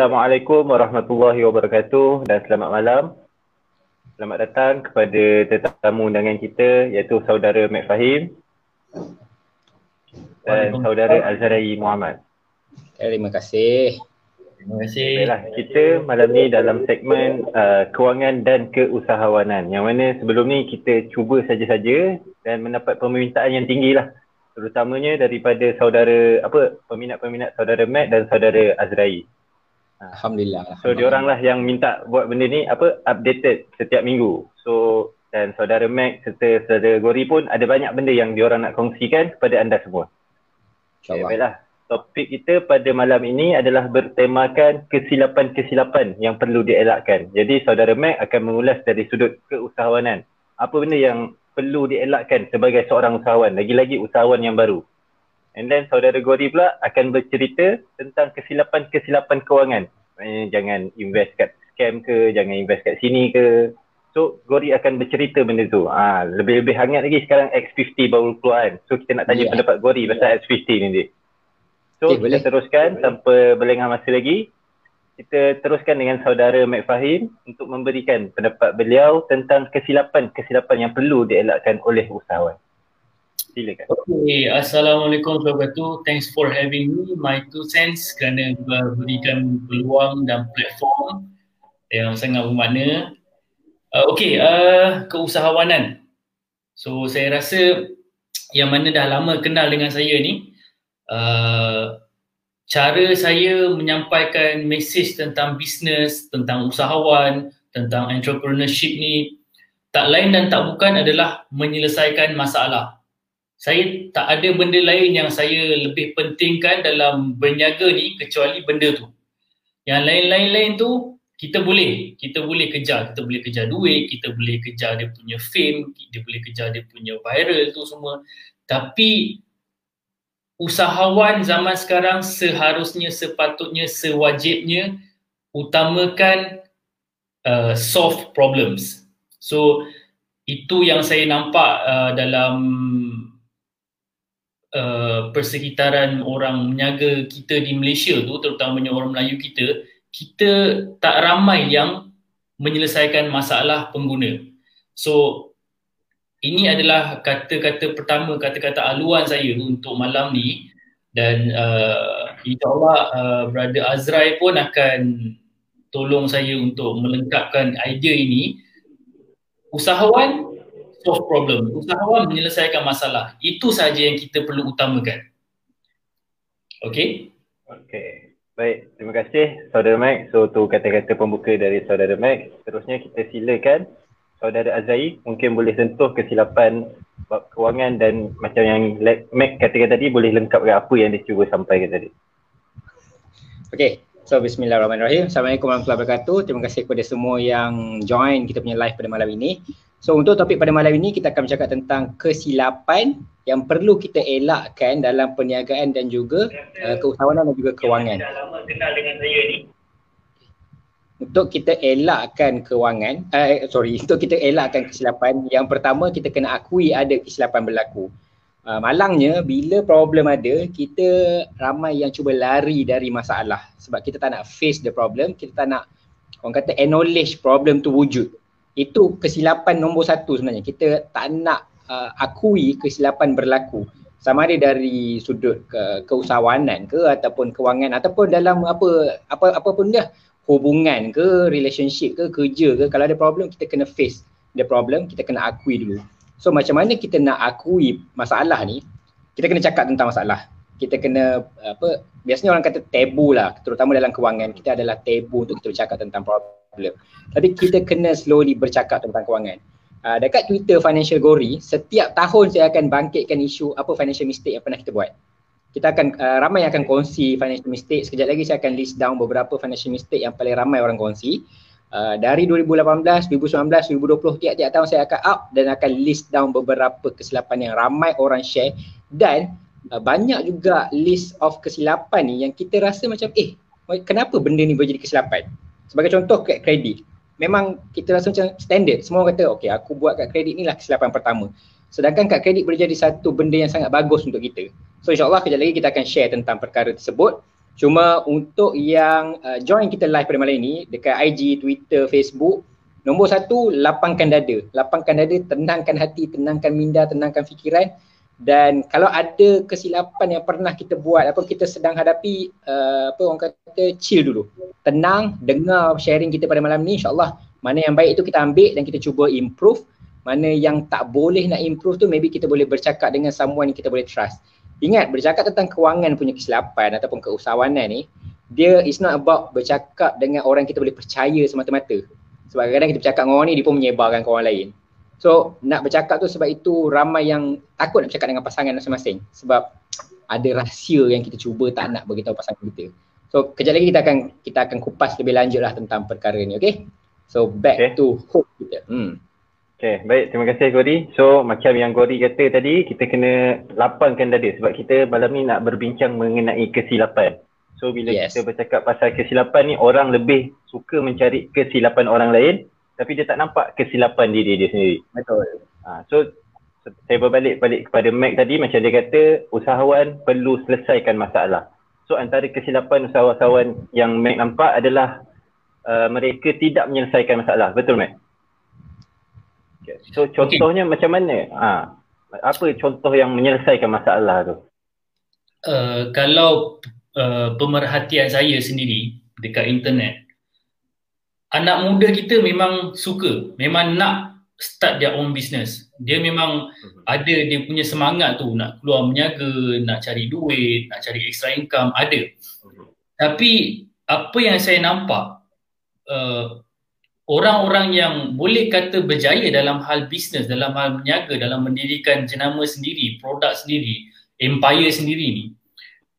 Assalamualaikum warahmatullahi wabarakatuh dan selamat malam. Selamat datang kepada tetamu undangan kita iaitu saudara Mek Fahim dan saudara Azharai Muhammad. Terima kasih. Terima kasih. Baiklah, kita malam ni dalam segmen uh, kewangan dan keusahawanan yang mana sebelum ni kita cuba saja-saja dan mendapat permintaan yang tinggi lah terutamanya daripada saudara apa peminat-peminat saudara Matt dan saudara Azrai. Alhamdulillah. So dia orang lah yang minta buat benda ni apa updated setiap minggu. So dan saudara Mac serta saudara Gori pun ada banyak benda yang dia orang nak kongsikan kepada anda semua. Okay, baiklah. Topik kita pada malam ini adalah bertemakan kesilapan-kesilapan yang perlu dielakkan. Jadi saudara Mac akan mengulas dari sudut keusahawanan. Apa benda yang perlu dielakkan sebagai seorang usahawan, lagi-lagi usahawan yang baru. And then saudara Gori pula akan bercerita tentang kesilapan-kesilapan kewangan. Maksudnya jangan invest kat scam ke, jangan invest kat sini ke. So Gori akan bercerita benda tu. Ah ha, lebih-lebih hangat lagi sekarang X50 baru keluar kan. So kita nak tanya yeah. pendapat Gori pasal yeah. X50 ni dia. So okay, kita boleh. teruskan boleh. tanpa berlengah masa lagi. Kita teruskan dengan saudara Mek Fahim untuk memberikan pendapat beliau tentang kesilapan-kesilapan yang perlu dielakkan oleh usahawan. Silakan. Okay, Assalamualaikum warahmatullahi Thanks for having me. My two cents kerana berikan peluang dan platform yang sangat bermakna. Uh, okay, uh, keusahawanan. So saya rasa yang mana dah lama kenal dengan saya ni, uh, cara saya menyampaikan mesej tentang bisnes, tentang usahawan, tentang entrepreneurship ni tak lain dan tak bukan adalah menyelesaikan masalah saya tak ada benda lain yang saya lebih pentingkan dalam berniaga ni kecuali benda tu. Yang lain-lain-lain tu kita boleh, kita boleh kejar, kita boleh kejar duit, kita boleh kejar dia punya fame, kita boleh kejar dia punya viral tu semua. Tapi usahawan zaman sekarang seharusnya sepatutnya sewajibnya utamakan uh, solve problems. So itu yang saya nampak uh, dalam uh, persekitaran orang menyaga kita di Malaysia tu terutamanya orang Melayu kita kita tak ramai yang menyelesaikan masalah pengguna. So ini adalah kata-kata pertama kata-kata aluan saya untuk malam ni dan uh, insyaAllah uh, Brother Azrai pun akan tolong saya untuk melengkapkan idea ini usahawan solve problem. Usahawan menyelesaikan masalah. Itu saja yang kita perlu utamakan. Okay? Okay. Baik, terima kasih Saudara Max. So tu kata-kata pembuka dari Saudara Max. Terusnya kita silakan Saudara Azai mungkin boleh sentuh kesilapan bab kewangan dan macam yang Max katakan tadi boleh lengkapkan apa yang dia cuba sampaikan tadi. Okay, so bismillahirrahmanirrahim. Assalamualaikum warahmatullahi wabarakatuh. Terima kasih kepada semua yang join kita punya live pada malam ini. So untuk topik pada malam ini kita akan bercakap tentang kesilapan yang perlu kita elakkan dalam perniagaan dan juga uh, keusahawanan dan juga kewangan. Untuk kita elakkan kewangan, uh, sorry, untuk kita elakkan kesilapan, yang pertama kita kena akui ada kesilapan berlaku. Uh, malangnya bila problem ada, kita ramai yang cuba lari dari masalah sebab kita tak nak face the problem, kita tak nak orang kata acknowledge problem tu wujud itu kesilapan nombor satu sebenarnya. Kita tak nak uh, akui kesilapan berlaku. Sama ada dari sudut ke, keusahawanan ke ataupun kewangan ataupun dalam apa apa apa pun dah hubungan ke relationship ke kerja ke. Kalau ada problem kita kena face the problem kita kena akui dulu. So macam mana kita nak akui masalah ni? Kita kena cakap tentang masalah. Kita kena apa biasanya orang kata tabu lah terutama dalam kewangan. Kita adalah tabu untuk kita bercakap tentang problem problem. Tapi kita kena slowly bercakap tentang kewangan. Uh, dekat Twitter Financial Gory, setiap tahun saya akan bangkitkan isu apa financial mistake yang pernah kita buat. Kita akan uh, ramai yang akan kongsi financial mistake. Sekejap lagi saya akan list down beberapa financial mistake yang paling ramai orang kongsi. Uh, dari 2018, 2019, 2020 tiap-tiap tahun saya akan up dan akan list down beberapa kesilapan yang ramai orang share dan uh, banyak juga list of kesilapan ni yang kita rasa macam eh kenapa benda ni boleh jadi kesilapan? Sebagai contoh kad kredit. Memang kita rasa macam standard. Semua orang kata okay aku buat kad kredit ni lah kesilapan pertama. Sedangkan kad kredit boleh jadi satu benda yang sangat bagus untuk kita. So insyaAllah kejap lagi kita akan share tentang perkara tersebut. Cuma untuk yang uh, join kita live pada malam ini dekat IG, Twitter, Facebook, nombor satu lapangkan dada. Lapangkan dada, tenangkan hati, tenangkan minda, tenangkan fikiran. Dan kalau ada kesilapan yang pernah kita buat, apa kita sedang hadapi, uh, apa orang kata chill dulu. Tenang, dengar sharing kita pada malam ni insyaAllah mana yang baik itu kita ambil dan kita cuba improve. Mana yang tak boleh nak improve tu maybe kita boleh bercakap dengan someone yang kita boleh trust. Ingat bercakap tentang kewangan punya kesilapan ataupun keusahawanan ni dia is not about bercakap dengan orang kita boleh percaya semata-mata. Sebab kadang-kadang kita bercakap dengan orang ni dia pun menyebarkan ke orang lain. So nak bercakap tu sebab itu ramai yang takut nak bercakap dengan pasangan masing-masing sebab ada rahsia yang kita cuba tak nak beritahu pasangan kita. So kejap lagi kita akan kita akan kupas lebih lanjut lah tentang perkara ni, okay? So back okay. to hope kita. Hmm. Okay, baik. Terima kasih Gori. So macam yang Gori kata tadi, kita kena lapangkan dada sebab kita malam ni nak berbincang mengenai kesilapan. So bila yes. kita bercakap pasal kesilapan ni, orang lebih suka mencari kesilapan orang lain tapi dia tak nampak kesilapan diri dia sendiri. Betul. Ha, so saya berbalik balik kepada Mac tadi macam dia kata usahawan perlu selesaikan masalah. So antara kesilapan usahawan yang Mac nampak adalah uh, mereka tidak menyelesaikan masalah. Betul Mac? So contohnya okay. macam mana? Ha, apa contoh yang menyelesaikan masalah tu? Uh, kalau uh, pemerhatian saya sendiri dekat internet, anak muda kita memang suka, memang nak start their own business. Dia memang uh-huh. ada dia punya semangat tu nak keluar berniaga, nak cari duit, nak cari extra income, ada. Uh-huh. Tapi apa yang saya nampak uh, orang-orang yang boleh kata berjaya dalam hal bisnes, dalam hal berniaga, dalam mendirikan jenama sendiri, produk sendiri, empire sendiri ni,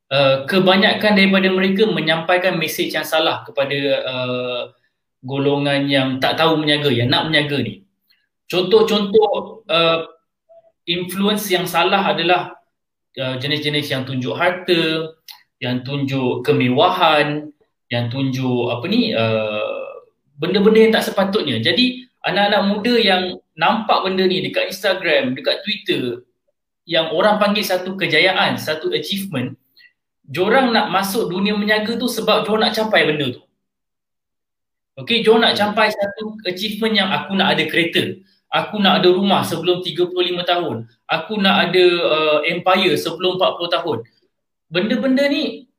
uh, kebanyakan daripada mereka menyampaikan mesej yang salah kepada uh, golongan yang tak tahu berniaga, yang nak berniaga ni. Contoh-contoh uh, influence yang salah adalah uh, jenis-jenis yang tunjuk harta, yang tunjuk kemewahan, yang tunjuk apa ni, uh, benda-benda yang tak sepatutnya. Jadi anak-anak muda yang nampak benda ni dekat Instagram, dekat Twitter yang orang panggil satu kejayaan, satu achievement, diorang nak masuk dunia menyaga tu sebab diorang nak capai benda tu. Okay, diorang nak capai satu achievement yang aku nak ada kereta, aku nak ada rumah sebelum 35 tahun, aku nak ada uh, empire sebelum 40 tahun. Benda-benda ni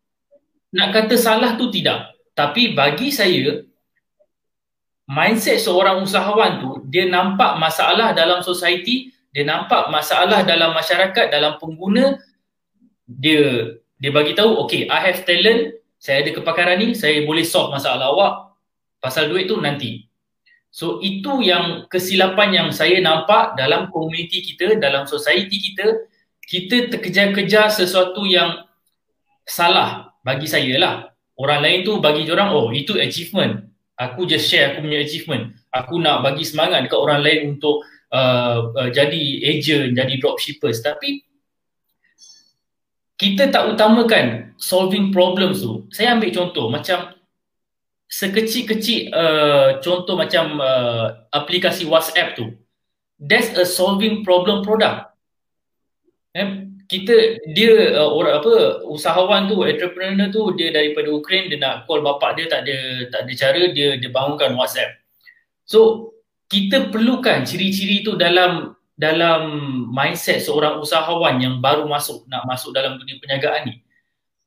nak kata salah tu tidak. Tapi bagi saya, mindset seorang usahawan tu dia nampak masalah dalam society dia nampak masalah dalam masyarakat dalam pengguna dia dia bagi tahu okay I have talent saya ada kepakaran ni saya boleh solve masalah awak pasal duit tu nanti. So itu yang kesilapan yang saya nampak dalam komuniti kita dalam society kita. Kita terkejar-kejar sesuatu yang salah bagi saya lah. Orang lain tu bagi orang oh itu achievement. Aku just share aku punya achievement. Aku nak bagi semangat dekat orang lain untuk uh, uh, jadi agent jadi dropshippers. Tapi kita tak utamakan solving problems tu. Saya ambil contoh macam sekecil-kecil uh, contoh macam uh, aplikasi WhatsApp tu that's a solving problem product eh? kita dia uh, orang apa usahawan tu entrepreneur tu dia daripada Ukraine dia nak call bapak dia tak ada tak ada cara dia dia bangunkan WhatsApp. So kita perlukan ciri-ciri tu dalam dalam mindset seorang usahawan yang baru masuk nak masuk dalam dunia perniagaan ni.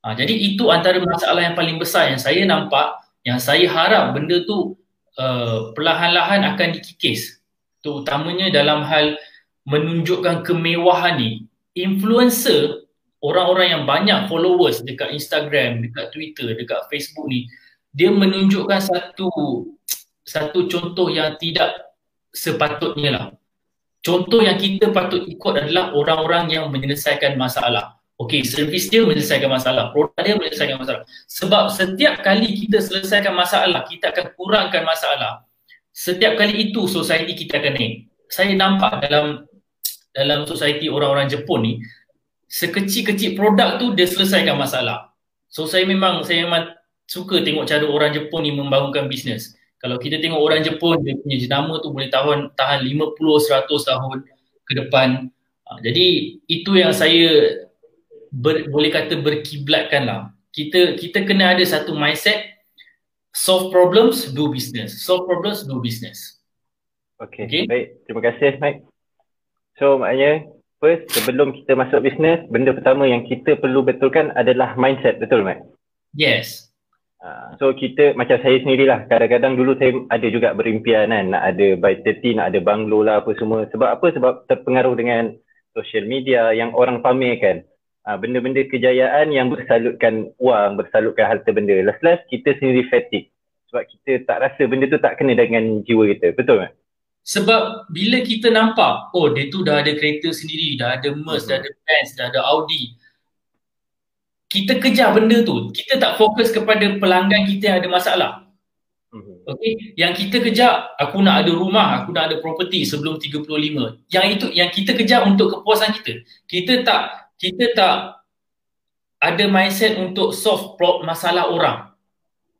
Ha, jadi itu antara masalah yang paling besar yang saya nampak yang saya harap benda tu uh, perlahan-lahan akan dikikis. Terutamanya dalam hal menunjukkan kemewahan ni influencer orang-orang yang banyak followers dekat Instagram, dekat Twitter, dekat Facebook ni dia menunjukkan satu satu contoh yang tidak sepatutnya lah. Contoh yang kita patut ikut adalah orang-orang yang menyelesaikan masalah. Okey, servis dia menyelesaikan masalah, produk dia menyelesaikan masalah. Sebab setiap kali kita selesaikan masalah, kita akan kurangkan masalah. Setiap kali itu society kita akan naik. Saya nampak dalam dalam society orang-orang Jepun ni sekecil-kecil produk tu dia selesaikan masalah. So saya memang saya memang suka tengok cara orang Jepun ni membangunkan bisnes. Kalau kita tengok orang Jepun dia punya jenama tu boleh tahan tahan 50 100 tahun ke depan. Ha, jadi itu yang saya ber, boleh kata berkiblatkan lah. kita kita kena ada satu mindset solve problems do business. Solve problems do business. Okay, okay. baik. Terima kasih Mike. So maknanya first sebelum kita masuk bisnes benda pertama yang kita perlu betulkan adalah mindset. Betul Mike? Yes. Uh, so kita macam saya sendirilah. Kadang-kadang dulu saya ada juga berimpian kan? Nak ada by 30 nak ada banglo lah apa semua. Sebab apa? Sebab terpengaruh dengan social media yang orang pamerkan uh, benda-benda kejayaan yang bersalutkan wang bersalutkan harta benda last-last kita sendiri fatigue sebab kita tak rasa benda tu tak kena dengan jiwa kita betul tak? Sebab bila kita nampak oh dia tu dah ada kereta sendiri dah ada Merc, dah ada Benz, dah ada Audi kita kejar benda tu. Kita tak fokus kepada pelanggan kita yang ada masalah. Mhm. Okay. Yang kita kejar, aku nak ada rumah, aku nak ada property sebelum 35. Yang itu yang kita kejar untuk kepuasan kita. Kita tak kita tak ada mindset untuk solve masalah orang.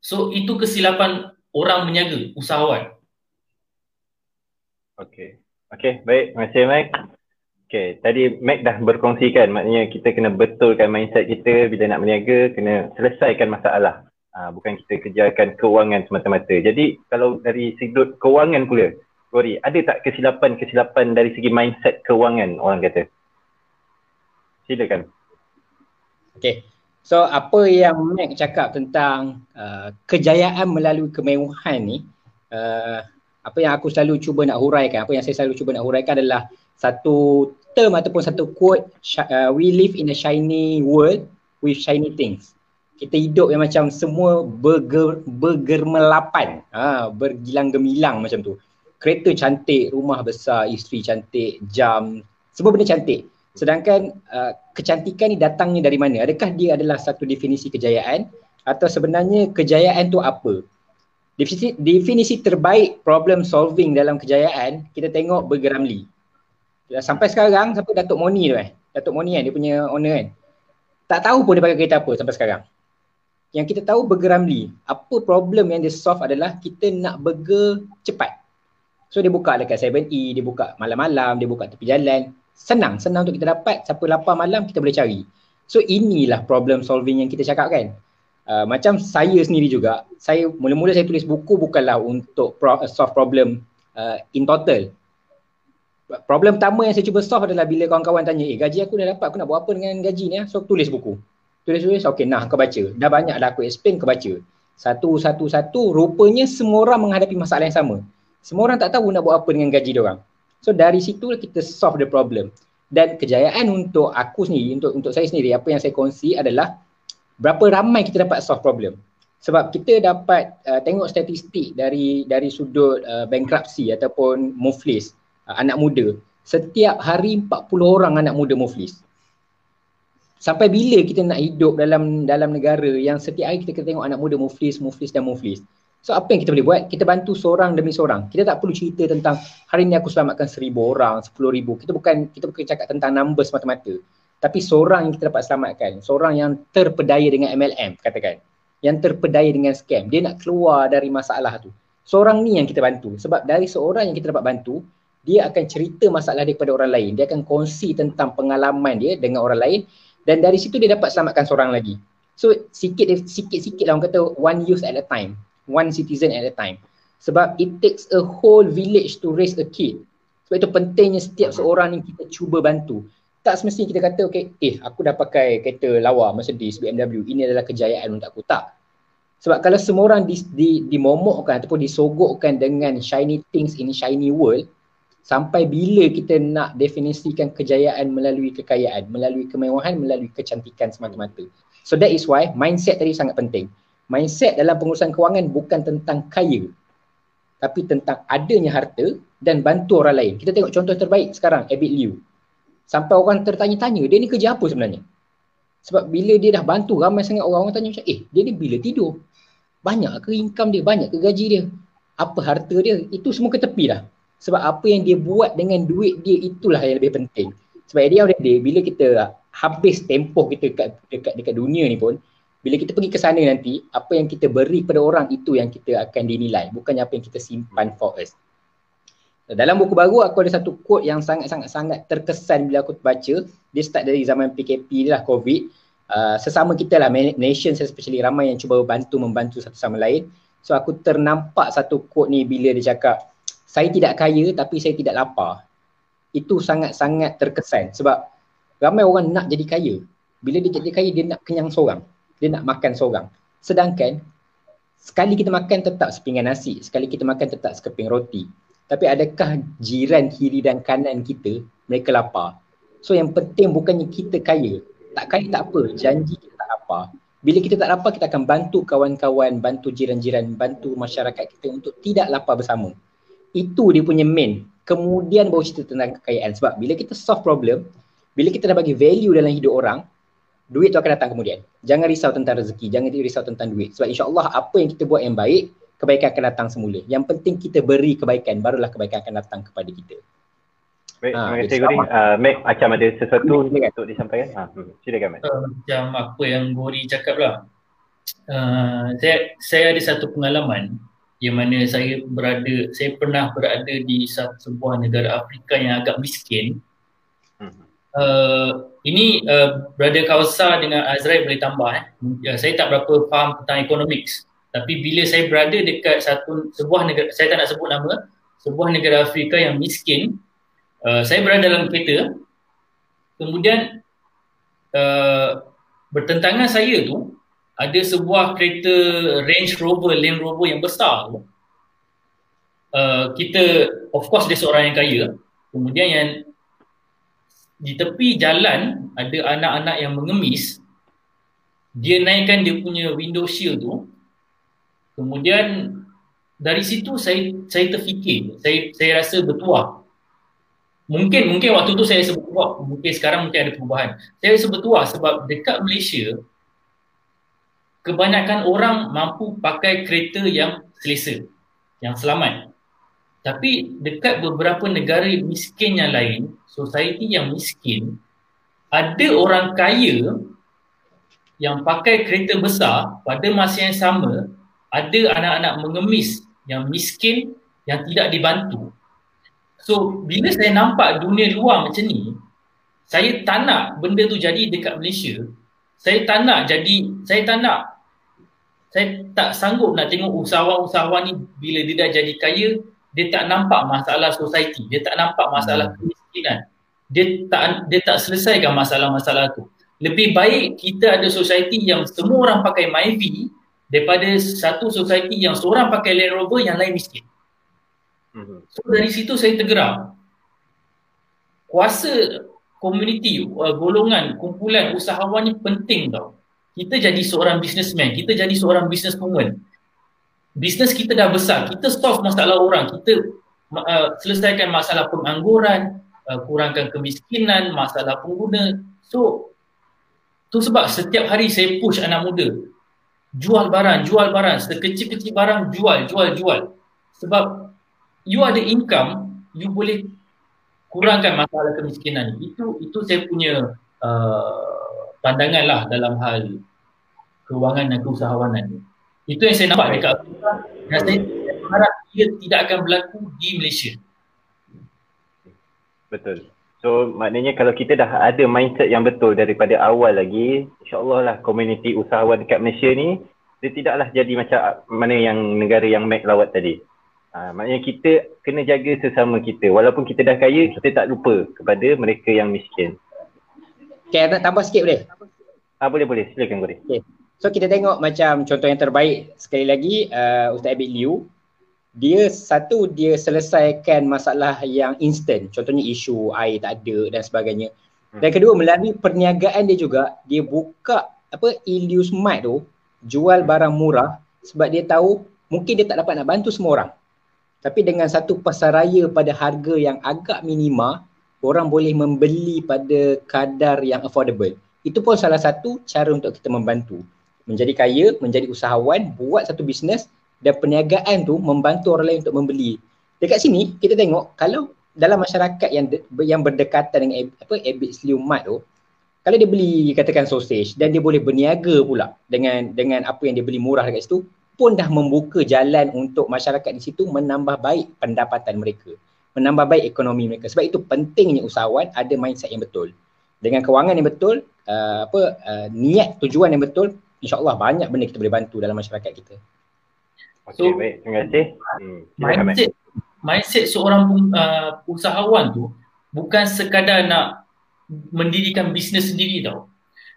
So itu kesilapan orang menyaga, usahawan. Okay. Okay, baik. Terima kasih Mike. Okay, tadi Mac dah berkongsikan maknanya kita kena betulkan mindset kita bila nak berniaga, kena selesaikan masalah. Ha, bukan kita kejarkan kewangan semata-mata. Jadi kalau dari sudut kewangan pula, Gori, ada tak kesilapan-kesilapan dari segi mindset kewangan orang kata? Silakan. Okay, so apa yang Mac cakap tentang uh, kejayaan melalui kemewahan ni, uh, apa yang aku selalu cuba nak huraikan, apa yang saya selalu cuba nak huraikan adalah satu term ataupun satu quote uh, we live in a shiny world with shiny things. Kita hidup yang macam semua berger, bergermelapan. Ha, bergilang gemilang macam tu. Kereta cantik, rumah besar, isteri cantik, jam semua benda cantik sedangkan uh, kecantikan ni datangnya dari mana? adakah dia adalah satu definisi kejayaan atau sebenarnya kejayaan tu apa? definisi, definisi terbaik problem solving dalam kejayaan kita tengok bergeramli Ya, sampai sekarang sampai Datuk Moni tu eh. Datuk Moni kan dia punya owner kan. Tak tahu pun dia pakai kereta apa sampai sekarang. Yang kita tahu burger Ramli, apa problem yang dia solve adalah kita nak burger cepat. So dia buka dekat 7E, dia buka malam-malam, dia buka tepi jalan. Senang, senang untuk kita dapat. Siapa lapar malam kita boleh cari. So inilah problem solving yang kita cakap kan. Uh, macam saya sendiri juga, saya mula-mula saya tulis buku bukanlah untuk pro- solve problem uh, in total problem pertama yang saya cuba solve adalah bila kawan-kawan tanya, eh gaji aku dah dapat, aku nak buat apa dengan gaji ni? So tulis buku. Tulis-tulis, okay nah kau baca. Dah banyak dah aku explain, kau baca. Satu, satu, satu, rupanya semua orang menghadapi masalah yang sama. Semua orang tak tahu nak buat apa dengan gaji dia orang. So dari situ kita solve the problem. Dan kejayaan untuk aku sendiri, untuk untuk saya sendiri, apa yang saya kongsi adalah berapa ramai kita dapat solve problem. Sebab kita dapat uh, tengok statistik dari dari sudut uh, bankruptcy ataupun muflis uh, anak muda. Setiap hari 40 orang anak muda muflis. Sampai bila kita nak hidup dalam dalam negara yang setiap hari kita kena tengok anak muda muflis, muflis dan muflis. So apa yang kita boleh buat? Kita bantu seorang demi seorang. Kita tak perlu cerita tentang hari ni aku selamatkan seribu orang, sepuluh ribu. Kita bukan kita bukan cakap tentang number semata-mata. Tapi seorang yang kita dapat selamatkan. Seorang yang terpedaya dengan MLM katakan. Yang terpedaya dengan scam. Dia nak keluar dari masalah tu. Seorang ni yang kita bantu. Sebab dari seorang yang kita dapat bantu, dia akan cerita masalah dia kepada orang lain. Dia akan kongsi tentang pengalaman dia dengan orang lain dan dari situ dia dapat selamatkan seorang lagi. So sikit sikit lah orang kata one youth at a time, one citizen at a time. Sebab it takes a whole village to raise a kid. Sebab itu pentingnya setiap seorang ni kita cuba bantu. Tak semestinya kita kata okay, eh aku dah pakai kereta lawa Mercedes BMW, ini adalah kejayaan untuk aku. Tak. Sebab kalau semua orang di, di, dimomokkan ataupun disogokkan dengan shiny things in shiny world, sampai bila kita nak definisikan kejayaan melalui kekayaan, melalui kemewahan, melalui kecantikan semata-mata. So that is why mindset tadi sangat penting. Mindset dalam pengurusan kewangan bukan tentang kaya tapi tentang adanya harta dan bantu orang lain. Kita tengok contoh terbaik sekarang, Abid Liu. Sampai orang tertanya-tanya, dia ni kerja apa sebenarnya? Sebab bila dia dah bantu ramai sangat orang, orang tanya macam, eh dia ni bila tidur? Banyak ke income dia? Banyak ke gaji dia? Apa harta dia? Itu semua ke tepi dah. Sebab apa yang dia buat dengan duit dia itulah yang lebih penting. Sebab dia the bila kita habis tempoh kita dekat, dekat, dekat dunia ni pun, bila kita pergi ke sana nanti, apa yang kita beri kepada orang itu yang kita akan dinilai. Bukannya apa yang kita simpan for us. Dalam buku baru aku ada satu quote yang sangat-sangat-sangat terkesan bila aku baca. Dia start dari zaman PKP lah COVID. uh, sesama kita lah nation especially ramai yang cuba bantu membantu satu sama lain so aku ternampak satu quote ni bila dia cakap saya tidak kaya tapi saya tidak lapar itu sangat-sangat terkesan sebab ramai orang nak jadi kaya bila dia jadi kaya dia nak kenyang seorang dia nak makan seorang. Sedangkan sekali kita makan tetap sepinggan nasi sekali kita makan tetap sekeping roti tapi adakah jiran kiri dan kanan kita mereka lapar? So yang penting bukannya kita kaya. Tak kaya tak apa janji kita tak lapar. Bila kita tak lapar kita akan bantu kawan-kawan bantu jiran-jiran bantu masyarakat kita untuk tidak lapar bersama. Itu dia punya main. Kemudian baru cerita tentang kekayaan. Sebab bila kita solve problem bila kita dah bagi value dalam hidup orang duit tu akan datang kemudian jangan risau tentang rezeki jangan risau tentang duit sebab insyaallah apa yang kita buat yang baik kebaikan akan datang semula yang penting kita beri kebaikan barulah kebaikan akan datang kepada kita Baik, ha, terima kasih Gori. Uh, Mac macam ada sesuatu silakan. untuk disampaikan. Ha, hmm, silakan Mac. Uh, macam apa yang Gori cakap lah. Uh, saya, saya ada satu pengalaman yang mana saya berada, saya pernah berada di satu sebuah negara Afrika yang agak miskin. Uh, ini uh, Brother Kausa dengan Azrael boleh tambah eh. Uh, saya tak berapa faham tentang economics. Tapi bila saya berada dekat satu sebuah negara, saya tak nak sebut nama, sebuah negara Afrika yang miskin, uh, saya berada dalam kereta, kemudian uh, bertentangan saya tu ada sebuah kereta Range Rover, Land Rover yang besar tu. Uh, kita, of course dia seorang yang kaya. Kemudian yang di tepi jalan ada anak-anak yang mengemis. Dia naikkan dia punya window shield tu. Kemudian dari situ saya saya terfikir, saya saya rasa bertuah. Mungkin mungkin waktu tu saya sebut bertuah, mungkin sekarang mungkin ada perubahan. Saya sebut bertuah sebab dekat Malaysia kebanyakan orang mampu pakai kereta yang selesa, yang selamat. Tapi dekat beberapa negara miskin yang lain, society yang miskin, ada orang kaya yang pakai kereta besar pada masa yang sama, ada anak-anak mengemis yang miskin yang tidak dibantu. So, bila saya nampak dunia luar macam ni, saya tak nak benda tu jadi dekat Malaysia. Saya tak nak jadi, saya tak nak saya tak sanggup nak tengok usahawan-usahawan ni bila dia dah jadi kaya dia tak nampak masalah society. Dia tak nampak masalah hmm. kemiskinan. Dia tak dia tak selesaikan masalah-masalah tu. Lebih baik kita ada society yang semua orang pakai Myvi daripada satu society yang seorang pakai Land Rover yang lain miskin. Hmm. so dari situ saya tergerak. Kuasa komuniti uh, golongan kumpulan usahawan ni penting tau. Kita jadi seorang businessman, kita jadi seorang businesswoman. Bisnes kita dah besar, kita solve masalah orang, kita uh, selesaikan masalah pengangguran, uh, kurangkan kemiskinan, masalah pengguna. So, tu sebab setiap hari saya push anak muda. Jual barang, jual barang, sekecil-kecil barang, jual, jual, jual. Sebab you ada income, you boleh kurangkan masalah kemiskinan. Itu itu saya punya uh, pandangan lah dalam hal kewangan dan keusahawanan Itu yang saya nampak dekat Afrika dan saya harap ia tidak akan berlaku di Malaysia. Betul. So maknanya kalau kita dah ada mindset yang betul daripada awal lagi, insyaAllah lah komuniti usahawan dekat Malaysia ni, dia tidaklah jadi macam mana yang negara yang Mac lawat tadi. Ha, maknanya kita kena jaga sesama kita. Walaupun kita dah kaya, kita tak lupa kepada mereka yang miskin. Okay, nak tambah sikit boleh? Ah boleh boleh, silakan boleh. Okay. So kita tengok macam contoh yang terbaik sekali lagi uh, Ustaz Abid Liu dia satu dia selesaikan masalah yang instant contohnya isu air tak ada dan sebagainya hmm. dan kedua melalui perniagaan dia juga dia buka apa Ilius Mart tu jual barang murah sebab dia tahu mungkin dia tak dapat nak bantu semua orang tapi dengan satu pasaraya pada harga yang agak minima orang boleh membeli pada kadar yang affordable. Itu pun salah satu cara untuk kita membantu. Menjadi kaya, menjadi usahawan, buat satu bisnes dan perniagaan tu membantu orang lain untuk membeli. Dekat sini kita tengok kalau dalam masyarakat yang de, yang berdekatan dengan apa Abid Sliu Mat tu kalau dia beli katakan sausage dan dia boleh berniaga pula dengan dengan apa yang dia beli murah dekat situ pun dah membuka jalan untuk masyarakat di situ menambah baik pendapatan mereka menambah baik ekonomi mereka. Sebab itu pentingnya usahawan ada mindset yang betul. Dengan kewangan yang betul, uh, apa uh, niat tujuan yang betul insyaallah banyak benda kita boleh bantu dalam masyarakat kita Okey, so, baik. Terima kasih. Hmm, mindset, mindset seorang uh, usahawan tu bukan sekadar nak mendirikan bisnes sendiri tau.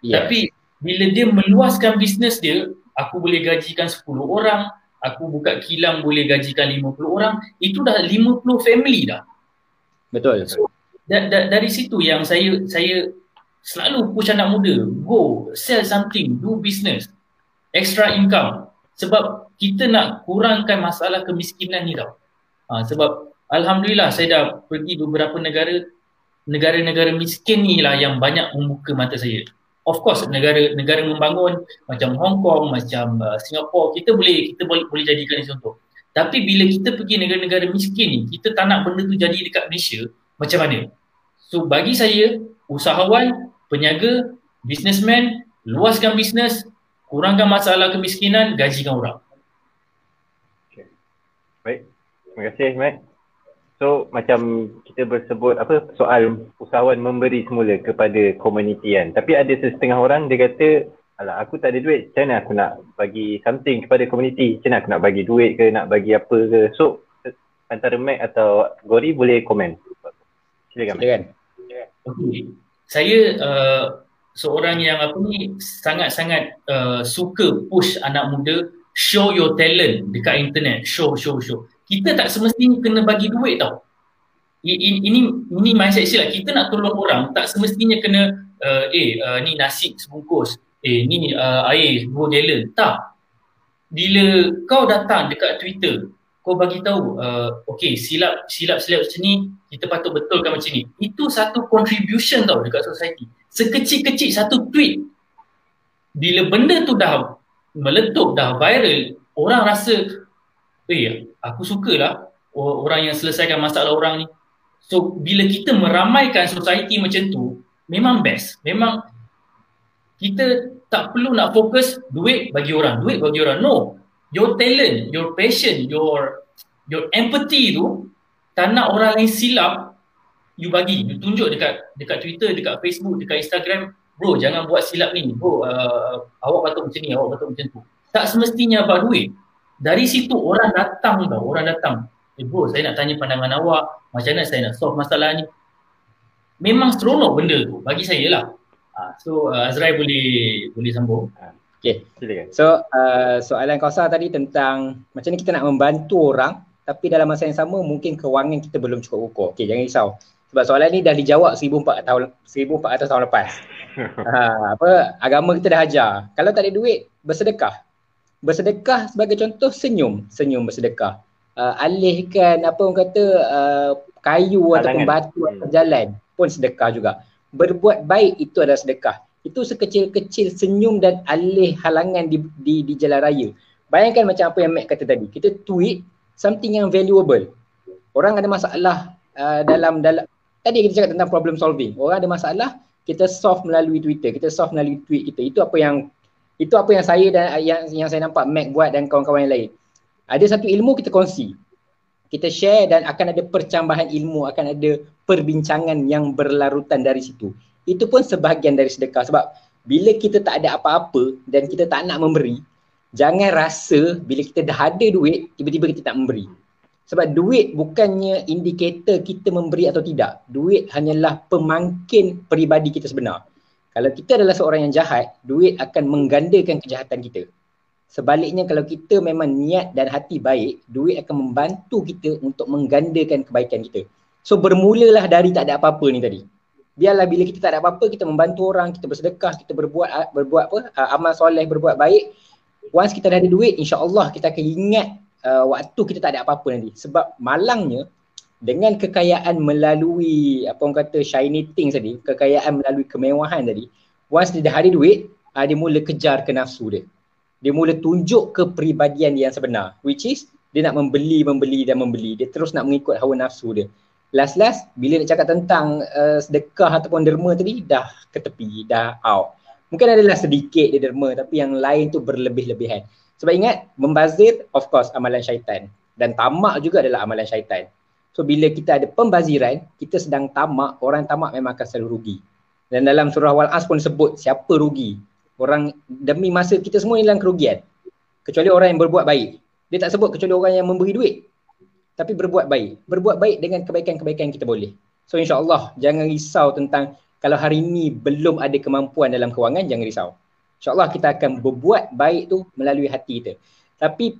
Yeah. Tapi bila dia meluaskan bisnes dia, aku boleh gajikan 10 orang, aku buka kilang boleh gajikan 50 orang, itu dah 50 family dah. Betul. So, da, da, dari situ yang saya saya selalu push anak muda, go sell something, do business, extra income. Sebab kita nak kurangkan masalah kemiskinan ni tau. Ha, sebab Alhamdulillah saya dah pergi beberapa negara negara-negara miskin ni lah yang banyak membuka mata saya. Of course negara negara membangun macam Hong Kong, macam uh, Singapore, kita boleh kita boleh boleh jadikan contoh. Tapi bila kita pergi negara-negara miskin ni, kita tak nak benda tu jadi dekat Malaysia, macam mana? So bagi saya, usahawan, peniaga, businessman, luaskan bisnes, kurangkan masalah kemiskinan, gajikan orang. Baik. Terima kasih, Mat. So, macam kita bersebut apa soal usahawan memberi semula kepada komuniti kan. Tapi ada setengah orang dia kata, alah aku tak ada duit, macam mana aku nak bagi something kepada komuniti? Macam mana aku nak bagi duit ke, nak bagi apa ke? So, antara Mac atau Gori boleh komen. Silakan. Silakan. Saya uh, seorang yang apa ni sangat-sangat uh, suka push anak muda show your talent dekat internet. Show show show. Kita tak semestinya kena bagi duit tau. Ini ini, mindset silap kita nak tolong orang tak semestinya kena uh, eh uh, ni nasi sebungkus. Eh ni uh, air dua galon tak. Bila kau datang dekat Twitter kau bagi tahu uh, okey silap silap silap macam ni kita patut betulkan macam ni. Itu satu contribution tau dekat society. Sekecil-kecil satu tweet bila benda tu dah meletup dah viral orang rasa eh aku sukalah orang yang selesaikan masalah orang ni. So bila kita meramaikan society macam tu memang best. Memang kita tak perlu nak fokus duit bagi orang. Duit bagi orang no your talent your passion your your empathy tu tak nak orang lain silap you bagi you tunjuk dekat dekat Twitter dekat Facebook dekat Instagram bro jangan buat silap ni. Bro uh, awak patut macam ni awak patut macam tu. Tak semestinya apa duit. Dari situ orang datang tau orang datang. Eh bro saya nak tanya pandangan awak. Macam mana saya nak solve masalah ni? Memang seronok benda tu bagi saya lah. Uh, so uh, Azrai boleh boleh sambung Okay. So uh, soalan kausa tadi tentang macam ni kita nak membantu orang tapi dalam masa yang sama mungkin kewangan kita belum cukup ukur. Okay jangan risau. Sebab soalan ni dah dijawab 1400 tahun 1400 tahun lepas. ha, apa agama kita dah ajar. Kalau tak ada duit, bersedekah. Bersedekah sebagai contoh senyum, senyum bersedekah. Uh, alihkan apa orang kata uh, kayu Alangan. ataupun batu hmm. atas jalan pun sedekah juga. Berbuat baik itu adalah sedekah. Itu sekecil-kecil senyum dan alih halangan di, di, di jalan raya. Bayangkan macam apa yang Mac kata tadi. Kita tweet something yang valuable. Orang ada masalah uh, dalam dalam tadi kita cakap tentang problem solving. Orang ada masalah, kita solve melalui Twitter, kita solve melalui tweet kita. Itu apa yang itu apa yang saya dan yang yang saya nampak Mac buat dan kawan-kawan yang lain. Ada satu ilmu kita kongsi. Kita share dan akan ada percambahan ilmu, akan ada perbincangan yang berlarutan dari situ. Itu pun sebahagian dari sedekah sebab bila kita tak ada apa-apa dan kita tak nak memberi, jangan rasa bila kita dah ada duit, tiba-tiba kita tak memberi. Sebab duit bukannya indikator kita memberi atau tidak. Duit hanyalah pemangkin peribadi kita sebenar. Kalau kita adalah seorang yang jahat, duit akan menggandakan kejahatan kita. Sebaliknya kalau kita memang niat dan hati baik, duit akan membantu kita untuk menggandakan kebaikan kita. So bermulalah dari tak ada apa-apa ni tadi. Biarlah bila kita tak ada apa-apa, kita membantu orang, kita bersedekah, kita berbuat berbuat apa, amal soleh, berbuat baik. Once kita dah ada duit, insya-Allah kita akan ingat uh, waktu kita tak ada apa-apa nanti. Sebab malangnya dengan kekayaan melalui apa orang kata shiny things tadi kekayaan melalui kemewahan tadi once dia dah ada duit uh, dia mula kejar ke nafsu dia. Dia mula tunjuk kepribadian yang sebenar which is dia nak membeli membeli dan membeli. Dia terus nak mengikut hawa nafsu dia last last bila nak cakap tentang uh, sedekah ataupun derma tadi dah ke tepi dah out mungkin adalah sedikit dia derma tapi yang lain tu berlebih-lebihan sebab ingat, membazir of course amalan syaitan dan tamak juga adalah amalan syaitan. So bila kita ada pembaziran, kita sedang tamak, orang tamak memang akan selalu rugi. Dan dalam surah Wal-As pun sebut siapa rugi. Orang demi masa kita semua dalam kerugian. Kecuali orang yang berbuat baik. Dia tak sebut kecuali orang yang memberi duit. Tapi berbuat baik. Berbuat baik dengan kebaikan-kebaikan yang kita boleh. So insyaAllah jangan risau tentang kalau hari ini belum ada kemampuan dalam kewangan, jangan risau. InsyaAllah kita akan berbuat baik tu melalui hati kita. Tapi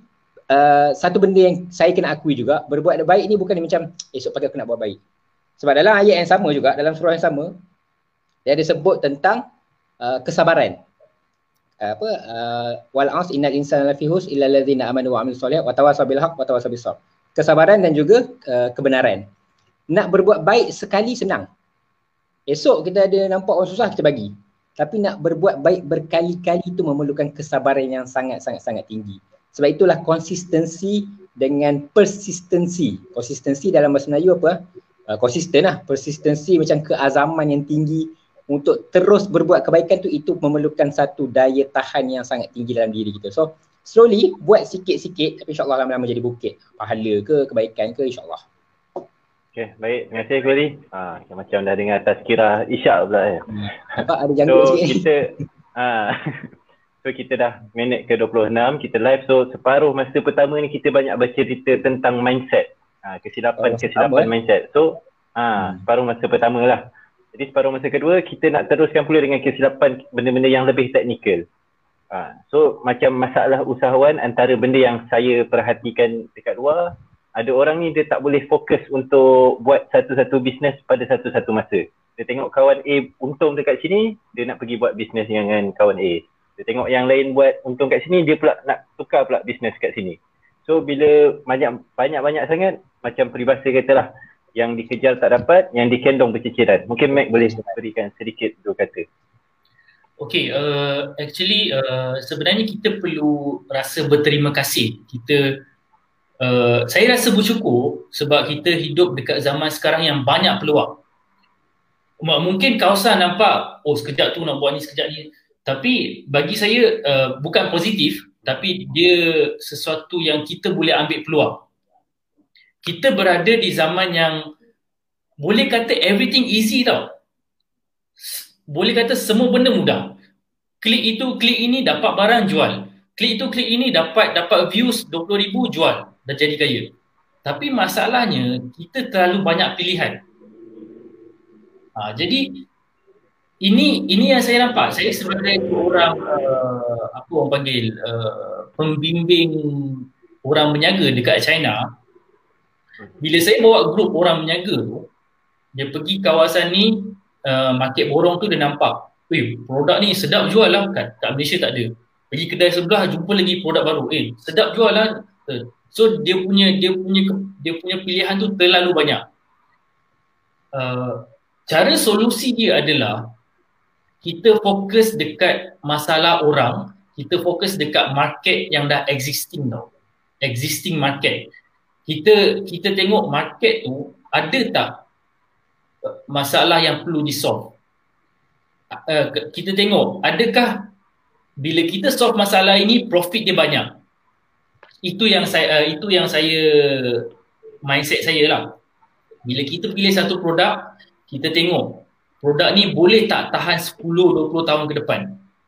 uh, satu benda yang saya kena akui juga, berbuat baik ni bukan macam esok pagi aku nak buat baik. Sebab dalam ayat yang sama juga, dalam surah yang sama, dia ada sebut tentang uh, kesabaran. Uh, apa uh, wal as innal insana lafi hus illa allazina amanu wa amilus solihat wa tawasaw bil haqq wa tawasaw bis sabr. Kesabaran dan juga uh, kebenaran. Nak berbuat baik sekali senang. Esok kita ada nampak orang susah kita bagi. Tapi nak berbuat baik berkali-kali itu memerlukan kesabaran yang sangat-sangat-sangat tinggi. Sebab itulah konsistensi dengan persistensi. Konsistensi dalam bahasa Melayu apa? Uh, konsisten lah. Persistensi macam keazaman yang tinggi untuk terus berbuat kebaikan tu itu memerlukan satu daya tahan yang sangat tinggi dalam diri kita. So slowly buat sikit-sikit tapi insyaAllah lama-lama jadi bukit. Pahala ke kebaikan ke insyaAllah. Okay, baik. Terima kasih Kuali. Ha, macam dah dengar tazkirah Isyak pula ya. Hmm. Nampak ada janggut so, sikit. kita, ha, so kita dah minit ke 26, kita live. So separuh masa pertama ni kita banyak bercerita tentang mindset. Ha, kesilapan-kesilapan oh, eh? mindset. So ha, hmm. separuh masa pertama lah. Jadi separuh masa kedua kita nak teruskan pula dengan kesilapan benda-benda yang lebih teknikal. Ha, so macam masalah usahawan antara benda yang saya perhatikan dekat luar, ada orang ni dia tak boleh fokus untuk buat satu-satu bisnes pada satu-satu masa. Dia tengok kawan A untung dekat sini, dia nak pergi buat bisnes dengan kawan A. Dia tengok yang lain buat untung kat sini, dia pula nak tukar pula bisnes kat sini. So bila banyak banyak-banyak sangat macam peribahasa katalah, yang dikejar tak dapat, yang dikendong berciciran. Mungkin Mac boleh berikan sedikit dua kata. Okay, uh, actually uh, sebenarnya kita perlu rasa berterima kasih. Kita, uh, saya rasa bersyukur sebab kita hidup dekat zaman sekarang yang banyak peluang. Mungkin kawasan nampak, oh sekejap tu nak buat ni, sekejap ni. Tapi bagi saya uh, bukan positif, tapi dia sesuatu yang kita boleh ambil peluang kita berada di zaman yang boleh kata everything easy tau. Boleh kata semua benda mudah. Klik itu, klik ini dapat barang jual. Klik itu, klik ini dapat dapat views 20,000 jual dan jadi kaya. Tapi masalahnya kita terlalu banyak pilihan. Ha, jadi ini ini yang saya nampak. Saya sebagai orang uh, apa orang panggil uh, pembimbing orang berniaga dekat China, bila saya bawa grup orang menyaga tu dia pergi kawasan ni uh, market borong tu dia nampak Weh, produk ni sedap jual lah. Kan kat Malaysia tak ada. Pergi kedai sebelah jumpa lagi produk baru. Eh sedap jual lah. So dia punya dia punya dia punya pilihan tu terlalu banyak. Uh, cara solusi dia adalah kita fokus dekat masalah orang kita fokus dekat market yang dah existing tau. Existing market. Kita kita tengok market tu ada tak masalah yang perlu di solve uh, kita tengok adakah bila kita solve masalah ini profit dia banyak? Itu yang saya uh, itu yang saya mindset saya lah. Bila kita pilih satu produk kita tengok produk ni boleh tak tahan 10 20 tahun ke depan?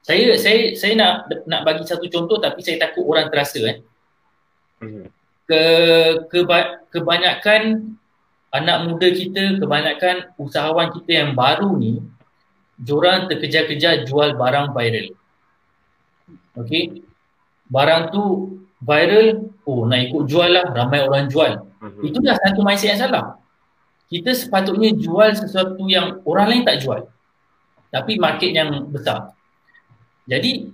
Saya saya saya nak nak bagi satu contoh tapi saya takut orang terasa eh. Hmm. Ke, keba, kebanyakan anak muda kita, kebanyakan usahawan kita yang baru ni, diorang terkejar-kejar jual barang viral. Okay. Barang tu viral, oh nak ikut jual lah, ramai orang jual. Mm-hmm. Itu dah satu mindset yang salah. Kita sepatutnya jual sesuatu yang orang lain tak jual. Tapi market yang besar. Jadi,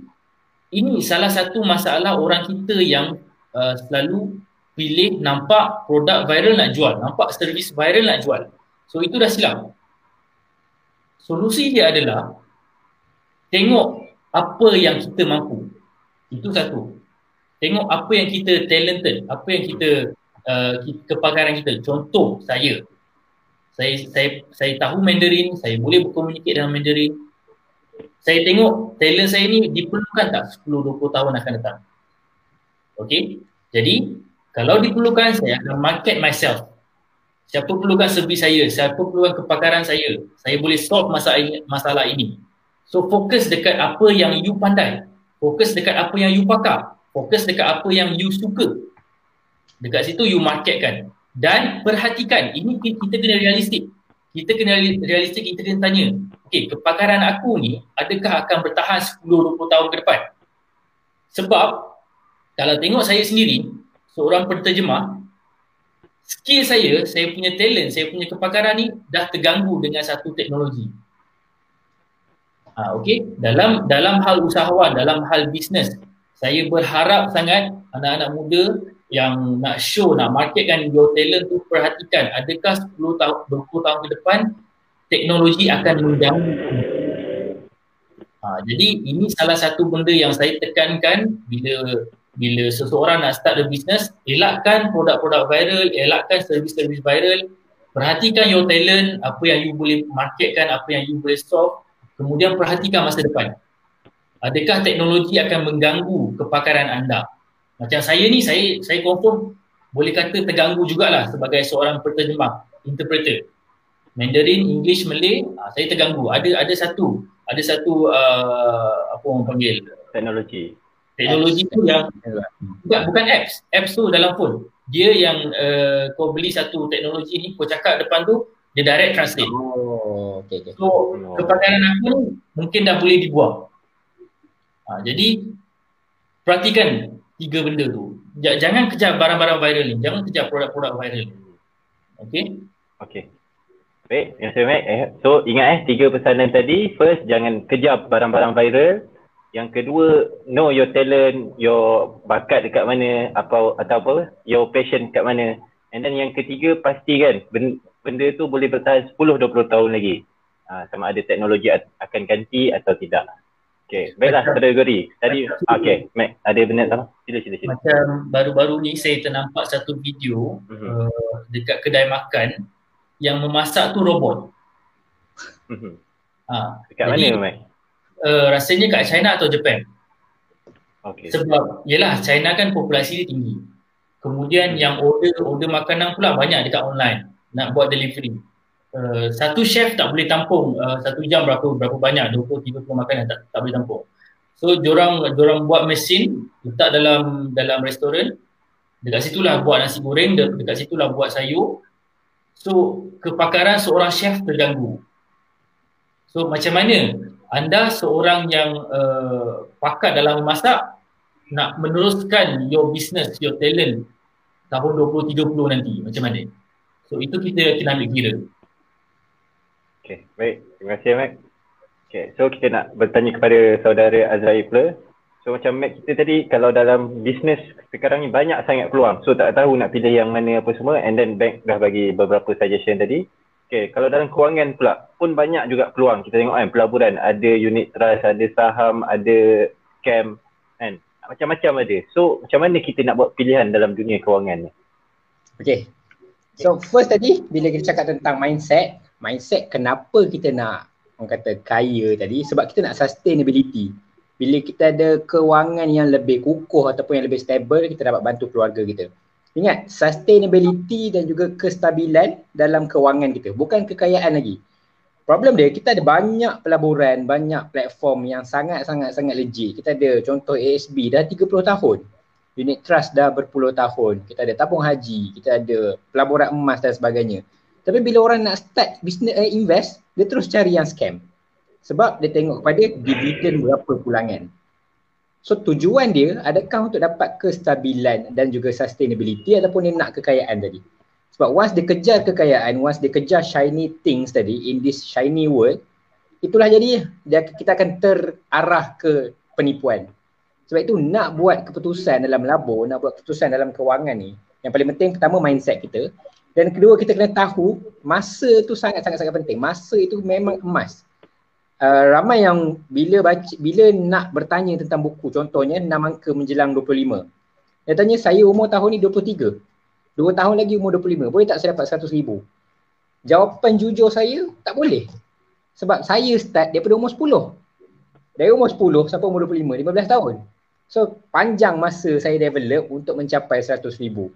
ini salah satu masalah orang kita yang uh, selalu pilih nampak produk viral nak jual, nampak servis viral nak jual. So itu dah silap. Solusi dia adalah tengok apa yang kita mampu. Itu satu. Tengok apa yang kita talented, apa yang kita uh, kepakaran kita. Contoh saya. Saya saya saya tahu Mandarin, saya boleh berkomunikasi dengan Mandarin. Saya tengok talent saya ni diperlukan tak 10 20 tahun akan datang. Okey. Jadi kalau diperlukan saya akan market myself siapa perlukan servis saya, siapa perlukan kepakaran saya, saya boleh solve masalah ini, masalah ini. So fokus dekat apa yang you pandai. Fokus dekat apa yang you pakar. Fokus dekat apa yang you suka. Dekat situ you marketkan. Dan perhatikan, ini kita kena realistik. Kita kena realistik, kita kena tanya. Okay, kepakaran aku ni adakah akan bertahan 10-20 tahun ke depan? Sebab kalau tengok saya sendiri, seorang penterjemah, skill saya, saya punya talent, saya punya kepakaran ni dah terganggu dengan satu teknologi. Ha, okay, dalam dalam hal usahawan, dalam hal bisnes, saya berharap sangat anak-anak muda yang nak show, nak marketkan your talent tu perhatikan adakah 10 tahun, 20 tahun ke depan teknologi akan mengganggu. Ha, jadi ini salah satu benda yang saya tekankan bila bila seseorang nak start the business, elakkan produk-produk viral, elakkan servis-servis viral, perhatikan your talent, apa yang you boleh marketkan, apa yang you boleh solve, kemudian perhatikan masa depan. Adakah teknologi akan mengganggu kepakaran anda? Macam saya ni, saya saya confirm boleh kata terganggu jugalah sebagai seorang penterjemah, interpreter. Mandarin, English, Malay, uh, saya terganggu. Ada ada satu, ada satu uh, apa orang panggil teknologi. Teknologi apps. tu yang bukan bukan apps. Apps tu dalam phone. Dia yang uh, kau beli satu teknologi ni, kau cakap depan tu dia direct translate. Oh, okay, okay. So, oh. kepakaran aku mungkin dah boleh dibuang. Ha, jadi perhatikan tiga benda tu. Jangan kejar barang-barang viral ni. Jangan kejar produk-produk viral ni. Okay? Okay. Baik, yang saya Mac. Eh, so ingat eh, tiga pesanan tadi. First, jangan kejar barang-barang viral. Yang kedua, know your talent, your bakat dekat mana apa atau apa, your passion dekat mana. And then yang ketiga, pastikan benda, benda tu boleh bertahan 10-20 tahun lagi. Ha, sama ada teknologi akan ganti atau tidak. Okay, baiklah kategori. Tadi, okay, Mac, ada benda tak? Sila, sila, sila. Macam baru-baru ni saya ternampak satu video mm-hmm. uh, dekat kedai makan yang memasak tu robot. ha, Dekat jadi, mana Mai? Uh, rasanya kat China atau Japan. Okay. Sebab yelah China kan populasi dia tinggi. Kemudian yang order order makanan pula banyak dekat online nak buat delivery. Uh, satu chef tak boleh tampung uh, satu jam berapa berapa banyak 20 30 makanan tak tak boleh tampung. So diorang diorang buat mesin letak dalam dalam restoran dekat situlah buat nasi goreng dekat situlah buat sayur So kepakaran seorang chef terganggu. So macam mana anda seorang yang uh, pakar dalam memasak nak meneruskan your business, your talent tahun 2030 nanti macam mana? So itu kita kena ambil kira. Okay, baik. Terima kasih Mac. Okay, so kita nak bertanya kepada saudara Azrael pula. So macam Mac kita tadi kalau dalam bisnes sekarang ni banyak sangat peluang. So tak tahu nak pilih yang mana apa semua and then bank dah bagi beberapa suggestion tadi. Okay kalau dalam kewangan pula pun banyak juga peluang. Kita tengok kan pelaburan ada unit trust, ada saham, ada scam kan. Macam-macam ada. So macam mana kita nak buat pilihan dalam dunia kewangan ni? Okay. So first tadi bila kita cakap tentang mindset, mindset kenapa kita nak orang kata kaya tadi sebab kita nak sustainability bila kita ada kewangan yang lebih kukuh ataupun yang lebih stable kita dapat bantu keluarga kita ingat sustainability dan juga kestabilan dalam kewangan kita bukan kekayaan lagi. Problem dia kita ada banyak pelaburan banyak platform yang sangat-sangat sangat legit. Kita ada contoh ASB dah 30 tahun. Unit trust dah berpuluh tahun. Kita ada tabung haji kita ada pelaburan emas dan sebagainya. Tapi bila orang nak start business uh, invest dia terus cari yang scam. Sebab dia tengok kepada dividen berapa pulangan. So tujuan dia adakah untuk dapat kestabilan dan juga sustainability ataupun dia nak kekayaan tadi. Sebab once dia kejar kekayaan, once dia kejar shiny things tadi in this shiny world, itulah jadi dia, kita akan terarah ke penipuan. Sebab itu nak buat keputusan dalam labur, nak buat keputusan dalam kewangan ni, yang paling penting pertama mindset kita dan kedua kita kena tahu masa tu sangat-sangat sangat penting. Masa itu memang emas uh, ramai yang bila baca bila nak bertanya tentang buku contohnya enam angka menjelang 25 dia tanya saya umur tahun ni 23 dua tahun lagi umur 25 boleh tak saya dapat 100 ribu? Jawapan jujur saya tak boleh. Sebab saya start daripada umur 10 dari umur 10 sampai umur 25 15 tahun. So panjang masa saya develop untuk mencapai 100 ribu.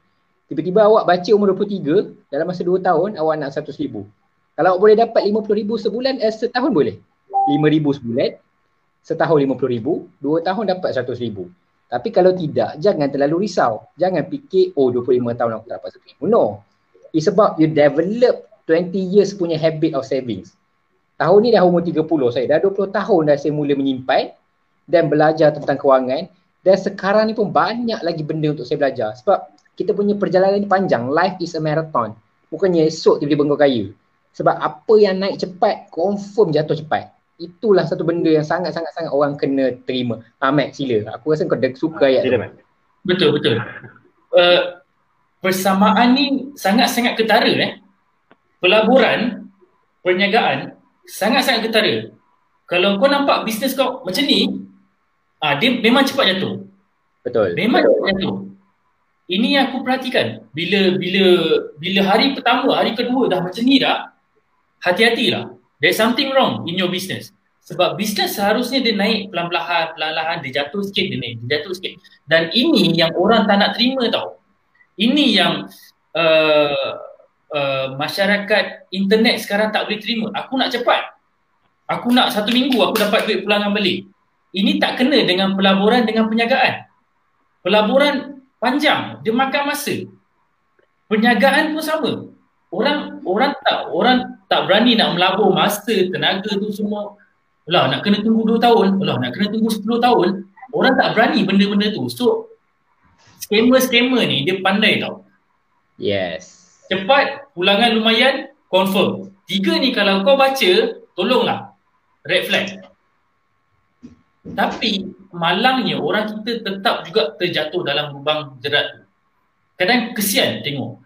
Tiba-tiba awak baca umur 23, dalam masa 2 tahun awak nak 100 ribu. Kalau awak boleh dapat 50 ribu sebulan, eh, setahun boleh. 5 ribu sebulan, setahun 50 ribu, 2 tahun dapat 100 ribu. Tapi kalau tidak, jangan terlalu risau. Jangan fikir, oh 25 tahun aku tak dapat 100 ribu. No. It's about you develop 20 years punya habit of savings. Tahun ni dah umur 30 saya. Dah 20 tahun dah saya mula menyimpan dan belajar tentang kewangan. Dan sekarang ni pun banyak lagi benda untuk saya belajar. Sebab kita punya perjalanan ni panjang. Life is a marathon. Bukannya esok tiba-tiba kau kaya. Sebab apa yang naik cepat, confirm jatuh cepat. Itulah satu benda yang sangat-sangat-sangat orang kena terima. Ah, Mac, sila. Aku rasa kau dah suka ayat sila, tu. Betul, betul. Uh, persamaan ni sangat-sangat ketara eh. Pelaburan, perniagaan, sangat-sangat ketara. Kalau kau nampak bisnes kau macam ni, ah, dia memang cepat jatuh. Betul. Memang cepat jatuh ini yang aku perhatikan bila bila bila hari pertama hari kedua dah macam ni dah hati-hatilah there's something wrong in your business. Sebab bisnes seharusnya dia naik pelan-pelan pelan-pelan dia jatuh sikit dia naik dia jatuh sikit. Dan ini yang orang tak nak terima tau. Ini yang uh, uh, masyarakat internet sekarang tak boleh terima. Aku nak cepat. Aku nak satu minggu aku dapat duit pulangan balik. Ini tak kena dengan pelaburan dengan perniagaan pelaburan panjang, dia makan masa. Perniagaan pun sama. Orang orang tak orang tak berani nak melabur masa, tenaga tu semua. Lah nak kena tunggu 2 tahun, lah nak kena tunggu 10 tahun. Orang tak berani benda-benda tu. So scammer-scammer ni dia pandai tau. Yes. Cepat, pulangan lumayan, confirm. Tiga ni kalau kau baca, tolonglah. Red flag. Tapi malangnya orang kita tetap juga terjatuh dalam lubang jerat tu. Kadang kesian tengok.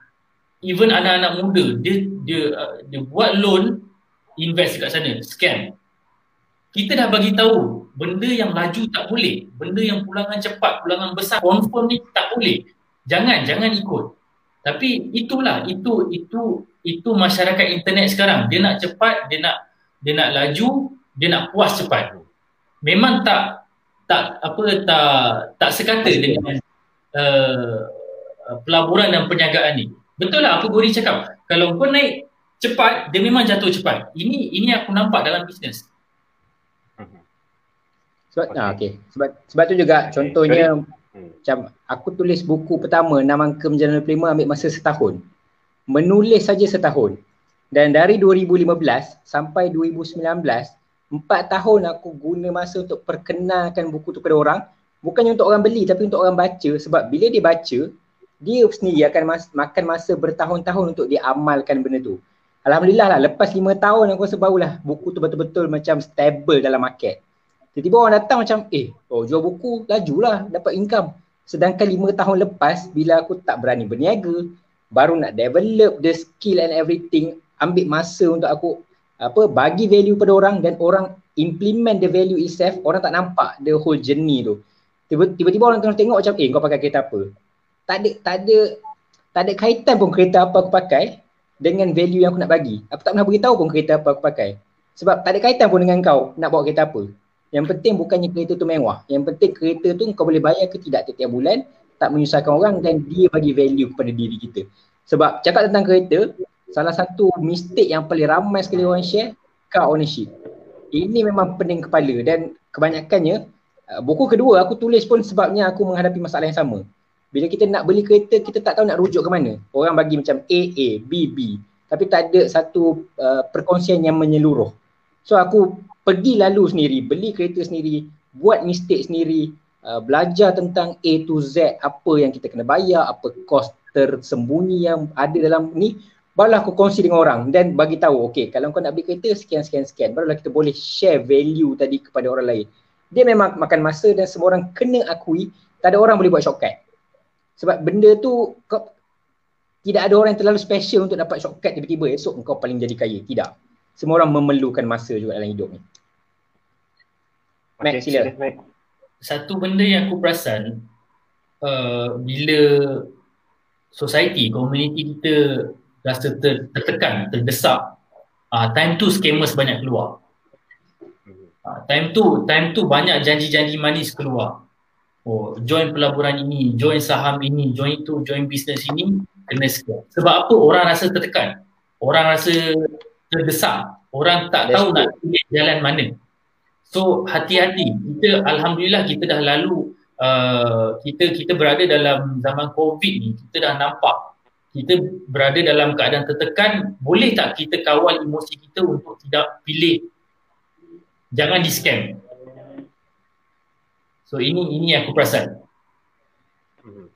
Even anak-anak muda dia dia uh, dia buat loan invest dekat sana, scam. Kita dah bagi tahu benda yang laju tak boleh, benda yang pulangan cepat, pulangan besar, confirm ni tak boleh. Jangan jangan ikut. Tapi itulah itu itu itu masyarakat internet sekarang. Dia nak cepat, dia nak dia nak laju, dia nak puas cepat. Memang tak tak apa tak tak sekata dengan uh, pelaburan dan perniagaan ni. Betul lah apa Gori cakap. Kalau kau naik cepat, dia memang jatuh cepat. Ini ini aku nampak dalam bisnes. Sebab okay. ah okey. Sebab sebab tu juga contohnya hmm. macam aku tulis buku pertama enam angka menjalani prima ambil masa setahun. Menulis saja setahun. Dan dari 2015 sampai 2019 empat tahun aku guna masa untuk perkenalkan buku tu kepada orang bukannya untuk orang beli tapi untuk orang baca sebab bila dia baca dia sendiri akan mas- makan masa bertahun-tahun untuk dia amalkan benda tu. Alhamdulillah lah lepas lima tahun aku rasa barulah buku tu betul-betul macam stable dalam market. Tiba-tiba orang datang macam eh oh jual buku lajulah dapat income. Sedangkan lima tahun lepas bila aku tak berani berniaga baru nak develop the skill and everything ambil masa untuk aku apa bagi value pada orang dan orang implement the value itself orang tak nampak the whole journey tu. Tiba-tiba orang tengok macam eh kau pakai kereta apa tak ada tak ada tak ada kaitan pun kereta apa aku pakai dengan value yang aku nak bagi. Aku tak pernah beritahu pun kereta apa aku pakai. Sebab tak ada kaitan pun dengan kau nak bawa kereta apa. Yang penting bukannya kereta tu mewah. Yang penting kereta tu kau boleh bayar ke tidak setiap bulan tak menyusahkan orang dan dia bagi value kepada diri kita. Sebab cakap tentang kereta salah satu mistake yang paling ramai sekali orang share car ownership. Ini memang pening kepala dan kebanyakannya uh, buku kedua aku tulis pun sebabnya aku menghadapi masalah yang sama. Bila kita nak beli kereta kita tak tahu nak rujuk ke mana. Orang bagi macam A A B B. Tapi tak ada satu uh, perkongsian yang menyeluruh. So aku pergi lalu sendiri, beli kereta sendiri, buat mistake sendiri, uh, belajar tentang A to Z apa yang kita kena bayar, apa kos tersembunyi yang ada dalam ni barulah aku kongsi dengan orang. Dan bagi tahu okey kalau kau nak beli kereta sekian sekian sekian. Barulah kita boleh share value tadi kepada orang lain. Dia memang makan masa dan semua orang kena akui tak ada orang boleh buat shortcut sebab benda tu kau, tidak ada orang yang terlalu special untuk dapat shortcut tiba-tiba esok kau paling jadi kaya. Tidak. Semua orang memerlukan masa juga dalam hidup ni. Mac okay, sila satu benda yang aku perasan uh, bila society, community kita rasa ter, tertekan, terdesak, uh, time tu scammers banyak keluar. Uh, time tu, time tu banyak janji-janji manis keluar. Oh join pelaburan ini, join saham ini, join itu, join bisnes ini kena sekian. Sebab apa orang rasa tertekan? Orang rasa terdesak. Orang tak That's tahu good. nak pilih jalan mana. So hati-hati. Kita alhamdulillah kita dah lalu uh, kita kita berada dalam zaman COVID ni, kita dah nampak kita berada dalam keadaan tertekan, boleh tak kita kawal emosi kita untuk tidak pilih jangan di scam So ini ini aku perasan. Hmm.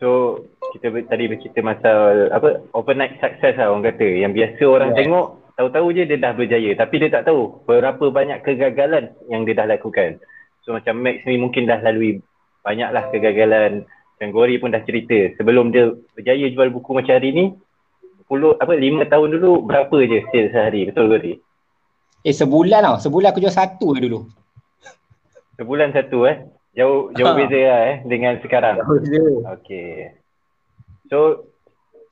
So kita tadi bercerita pasal apa overnight success lah orang kata yang biasa orang yeah. tengok tahu-tahu je dia dah berjaya tapi dia tak tahu berapa banyak kegagalan yang dia dah lakukan. So macam Max ni mungkin dah lalui banyaklah kegagalan dan Gori pun dah cerita sebelum dia berjaya jual buku macam hari ni 10 apa 5 tahun dulu berapa je sales sehari betul Gori? Eh sebulan tau sebulan aku jual satu dulu. Sebulan satu eh. Jauh jauh ha. beza lah eh dengan sekarang. Okey. So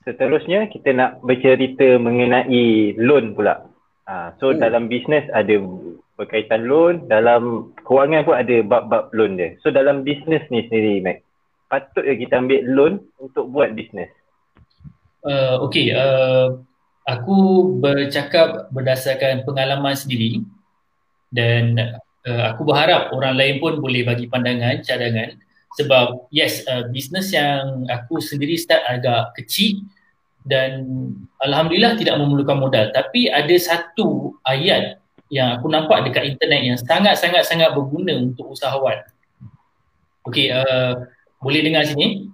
seterusnya kita nak bercerita mengenai loan pula. Ha, so hmm. dalam bisnes ada berkaitan loan, dalam kewangan pun ada bab-bab loan dia. So dalam bisnes ni sendiri Mac, patut kita ambil loan untuk buat bisnes? Uh, okay, uh, aku bercakap berdasarkan pengalaman sendiri dan uh, aku berharap orang lain pun boleh bagi pandangan, cadangan sebab yes, uh, bisnes yang aku sendiri start agak kecil dan Alhamdulillah tidak memerlukan modal tapi ada satu ayat yang aku nampak dekat internet yang sangat-sangat-sangat berguna untuk usahawan. Okay, uh, boleh dengar sini.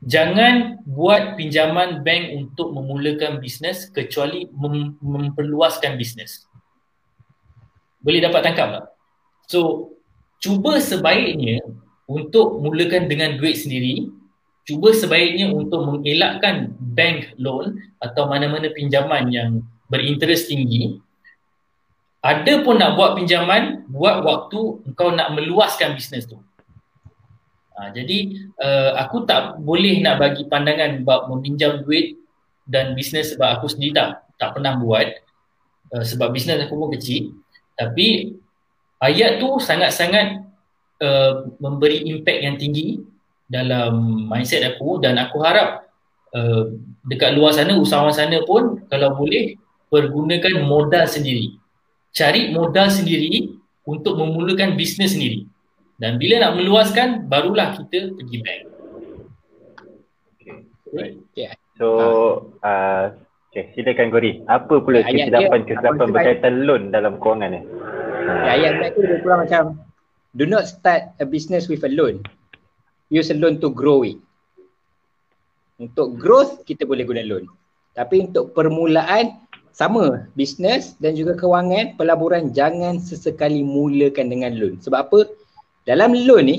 Jangan buat pinjaman bank untuk memulakan bisnes kecuali mem- memperluaskan bisnes boleh dapat tangkap tak? So, cuba sebaiknya untuk mulakan dengan duit sendiri, cuba sebaiknya untuk mengelakkan bank loan atau mana-mana pinjaman yang berinterest tinggi. Ada pun nak buat pinjaman, buat waktu engkau nak meluaskan bisnes tu. Ha, jadi, uh, aku tak boleh nak bagi pandangan bab meminjam duit dan bisnes sebab aku sendiri tak, tak pernah buat. Uh, sebab bisnes aku pun kecil. Tapi ayat tu sangat-sangat uh, memberi impact yang tinggi dalam mindset aku dan aku harap uh, dekat luar sana, usahawan sana pun kalau boleh pergunakan modal sendiri. Cari modal sendiri untuk memulakan bisnes sendiri. Dan bila nak meluaskan, barulah kita pergi bank. Okay. Right. Yeah. So, uh, Okay, silakan Gori. Apa pula kesilapan-kesilapan berkaitan loan dalam kewangan ni? Ya, ayat dia tu dia kurang macam do not start a business with a loan. Use a loan to grow it. Untuk growth, kita boleh guna loan. Tapi untuk permulaan, sama bisnes dan juga kewangan, pelaburan jangan sesekali mulakan dengan loan. Sebab apa? Dalam loan ni,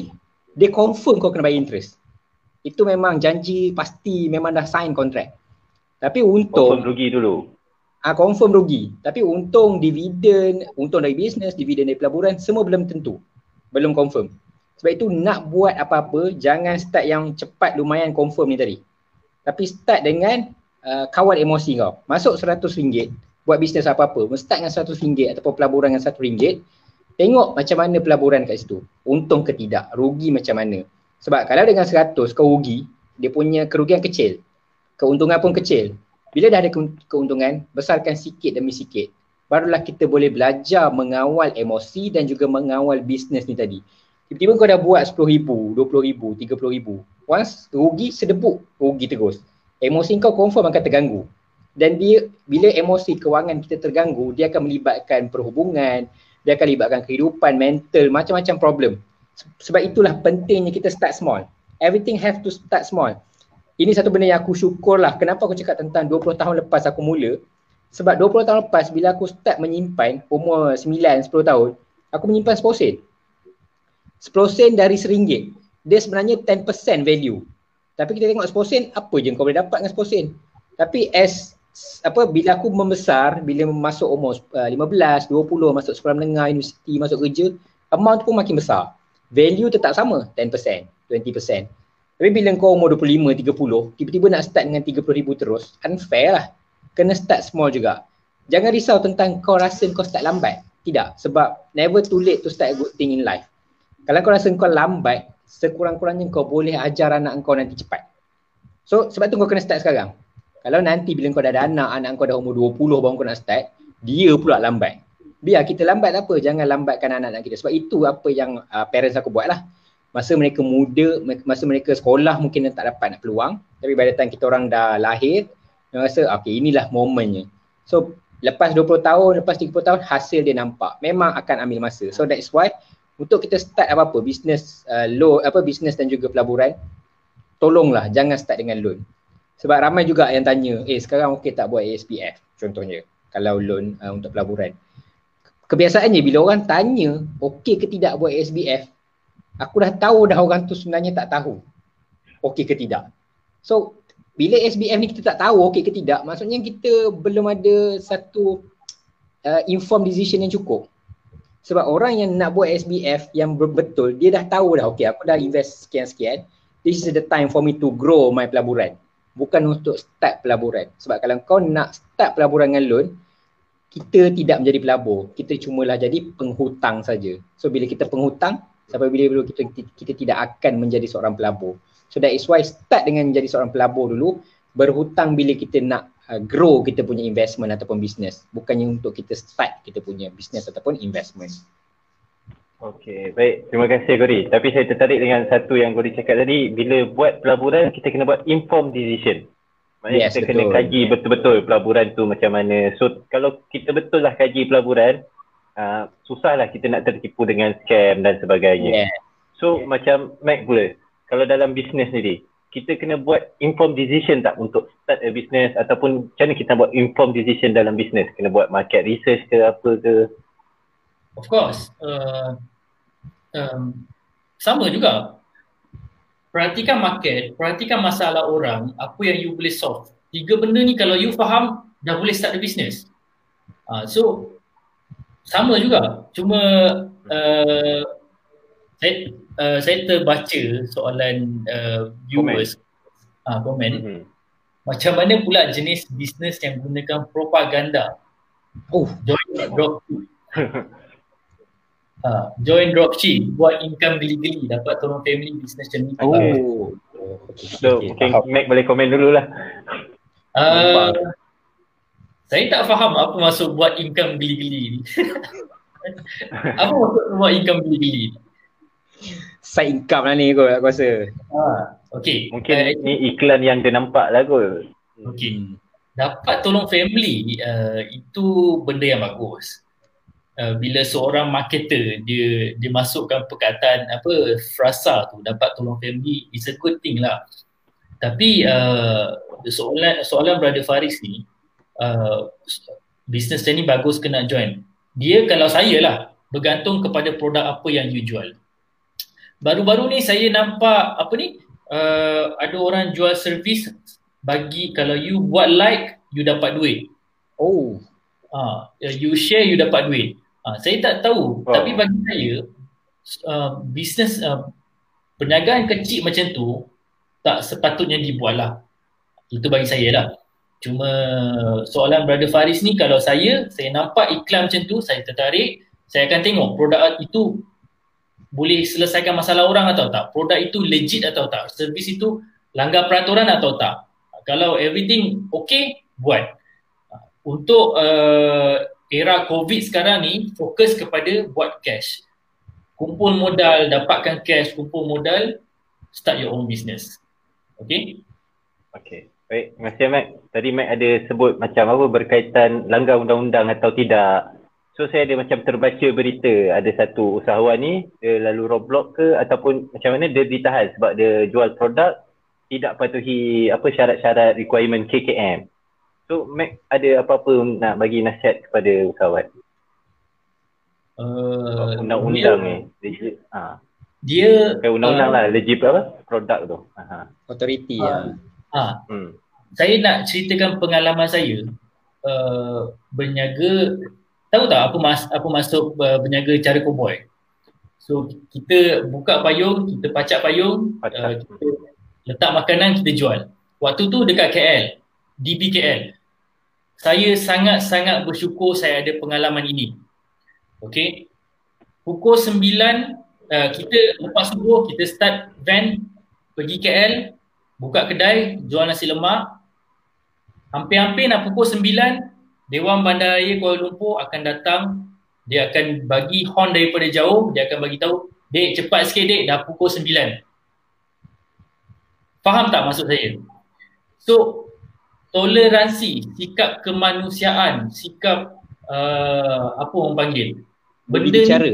dia confirm kau kena bayar interest. Itu memang janji pasti memang dah sign kontrak. Tapi untung confirm rugi dulu. Ah confirm rugi. Tapi untung dividen, untung dari bisnes, dividen dari pelaburan semua belum tentu. Belum confirm. Sebab itu nak buat apa-apa jangan start yang cepat lumayan confirm ni tadi. Tapi start dengan uh, kawal emosi kau. Masuk RM100 buat bisnes apa-apa. Start dengan RM100 ataupun pelaburan dengan RM1. Tengok macam mana pelaburan kat situ. Untung ke tidak, rugi macam mana. Sebab kalau dengan 100 kau rugi, dia punya kerugian kecil keuntungan pun kecil. Bila dah ada keuntungan, besarkan sikit demi sikit. Barulah kita boleh belajar mengawal emosi dan juga mengawal bisnes ni tadi. Tiba-tiba kau dah buat RM10,000, RM20,000, RM30,000. Once rugi, sedebuk, rugi terus. Emosi kau confirm akan terganggu. Dan dia, bila emosi kewangan kita terganggu, dia akan melibatkan perhubungan, dia akan melibatkan kehidupan, mental, macam-macam problem. Sebab itulah pentingnya kita start small. Everything have to start small ini satu benda yang aku syukur lah. Kenapa aku cakap tentang 20 tahun lepas aku mula? Sebab 20 tahun lepas bila aku start menyimpan umur 9-10 tahun, aku menyimpan 10 sen. 10 sen dari RM1. Dia sebenarnya 10% value. Tapi kita tengok 10 sen, apa je kau boleh dapat dengan 10 sen? Tapi as apa bila aku membesar, bila masuk umur uh, 15, 20, masuk sekolah menengah, universiti, masuk kerja, amount pun makin besar. Value tetap sama, 10%, 20%. Tapi bila kau umur 25, 30, tiba-tiba nak start dengan 30 ribu terus, unfair lah. Kena start small juga. Jangan risau tentang kau rasa kau start lambat. Tidak. Sebab never too late to start a good thing in life. Kalau kau rasa kau lambat, sekurang-kurangnya kau boleh ajar anak kau nanti cepat. So sebab tu kau kena start sekarang. Kalau nanti bila kau dah ada anak, anak kau dah umur 20 baru kau nak start, dia pula lambat. Biar kita lambat apa, jangan lambatkan anak-anak kita. Sebab itu apa yang uh, parents aku buat lah. Masa mereka muda, masa mereka sekolah mungkin tak dapat nak peluang. Tapi pada time kita orang dah lahir, dia rasa okay inilah momennya. So lepas 20 tahun, lepas 30 tahun hasil dia nampak. Memang akan ambil masa. So that's why untuk kita start apa-apa, bisnes uh, low, apa bisnes dan juga pelaburan, tolonglah jangan start dengan loan. Sebab ramai juga yang tanya, eh sekarang okey tak buat ASPF contohnya kalau loan uh, untuk pelaburan. Kebiasaannya bila orang tanya okey ke tidak buat ASBF, aku dah tahu dah orang tu sebenarnya tak tahu okey ke tidak. So bila SBF ni kita tak tahu okey ke tidak, maksudnya kita belum ada satu uh, informed decision yang cukup. Sebab orang yang nak buat SBF yang betul, dia dah tahu dah okey aku dah invest sekian-sekian, this is the time for me to grow my pelaburan bukan untuk start pelaburan. Sebab kalau kau nak start pelaburan dengan loan, kita tidak menjadi pelabur. Kita cuma lah jadi penghutang saja. So bila kita penghutang, sampai bila-bila kita, kita, tidak akan menjadi seorang pelabur. So that is why start dengan menjadi seorang pelabur dulu, berhutang bila kita nak uh, grow kita punya investment ataupun business. Bukannya untuk kita start kita punya business ataupun investment. Okey, baik. Terima kasih Gori. Tapi saya tertarik dengan satu yang Gori cakap tadi, bila buat pelaburan kita kena buat informed decision. Maksudnya yes, kita betul. kena kaji betul-betul pelaburan tu macam mana. So kalau kita betul lah kaji pelaburan, uh, susahlah kita nak tertipu dengan scam dan sebagainya. Yeah. So yeah. macam Mac pula, kalau dalam bisnes ni kita kena buat informed decision tak untuk start a business ataupun macam mana kita buat informed decision dalam bisnes? Kena buat market research ke apa ke? Of course. Uh, um, sama juga perhatikan market, perhatikan masalah orang, apa yang you boleh solve. Tiga benda ni kalau you faham, dah boleh start the business. Uh, so, sama juga. Cuma uh, saya, uh, saya terbaca soalan uh, viewers, komen. Uh, komen. Mm-hmm. Macam mana pula jenis bisnes yang gunakan propaganda? Oh, join drop Ha, join dropship, buat income geli-geli, dapat tolong family business macam ni. Oh. So, okay, okay. Mac boleh komen dulu lah. Uh, saya tak faham apa maksud buat income geli-geli ni. apa maksud buat income geli-geli ni? Side income lah ni kot aku rasa. Ha, okay. Mungkin uh, ni iklan yang dia nampak lah kot. Okay. Dapat tolong family, uh, itu benda yang bagus. Uh, bila seorang marketer dia dia masukkan perkataan apa frasa tu dapat tolong family is a good thing lah tapi uh, soalan soalan brother Faris ni uh, business ni bagus kena join dia kalau saya lah bergantung kepada produk apa yang you jual baru-baru ni saya nampak apa ni uh, ada orang jual servis bagi kalau you buat like you dapat duit oh uh, you share you dapat duit Uh, saya tak tahu oh. tapi bagi saya uh, bisnes uh, perniagaan kecil macam tu tak sepatutnya dibuatlah. Itu bagi saya lah. Cuma soalan Brother Faris ni kalau saya, saya nampak iklan macam tu, saya tertarik, saya akan tengok produk itu boleh selesaikan masalah orang atau tak. Produk itu legit atau tak. Servis itu langgar peraturan atau tak. Kalau everything okay, buat. Untuk uh, era COVID sekarang ni fokus kepada buat cash. Kumpul modal, dapatkan cash, kumpul modal, start your own business. Okay? Okay. Baik, terima kasih Mac. Tadi Mac ada sebut macam apa berkaitan langgar undang-undang atau tidak. So saya ada macam terbaca berita ada satu usahawan ni dia lalu roadblock ke ataupun macam mana dia ditahan sebab dia jual produk tidak patuhi apa syarat-syarat requirement KKM. So Mac ada apa-apa nak bagi nasihat kepada usahawan? Uh, undang-undang ni. Dia, ha. dia undang-undang uh, lah legit apa? Produk tu. Aha. Authority uh, ya. Ha. Hmm. Saya nak ceritakan pengalaman saya uh, berniaga tahu tak apa mas apa masuk uh, berniaga cara cowboy. So kita buka payung, kita pacak payung, uh, kita letak makanan kita jual. Waktu tu dekat KL, di PKL saya sangat-sangat bersyukur saya ada pengalaman ini. Okey. Pukul sembilan uh, kita lepas subuh kita start van pergi KL buka kedai jual nasi lemak. Hampir-hampir nak pukul 9 Dewan Bandaraya Kuala Lumpur akan datang. Dia akan bagi horn daripada jauh. Dia akan bagi tahu dek cepat sikit dek. Dah pukul 9 faham tak maksud saya? So toleransi sikap kemanusiaan sikap uh, apa orang panggil? Benda budi bicara.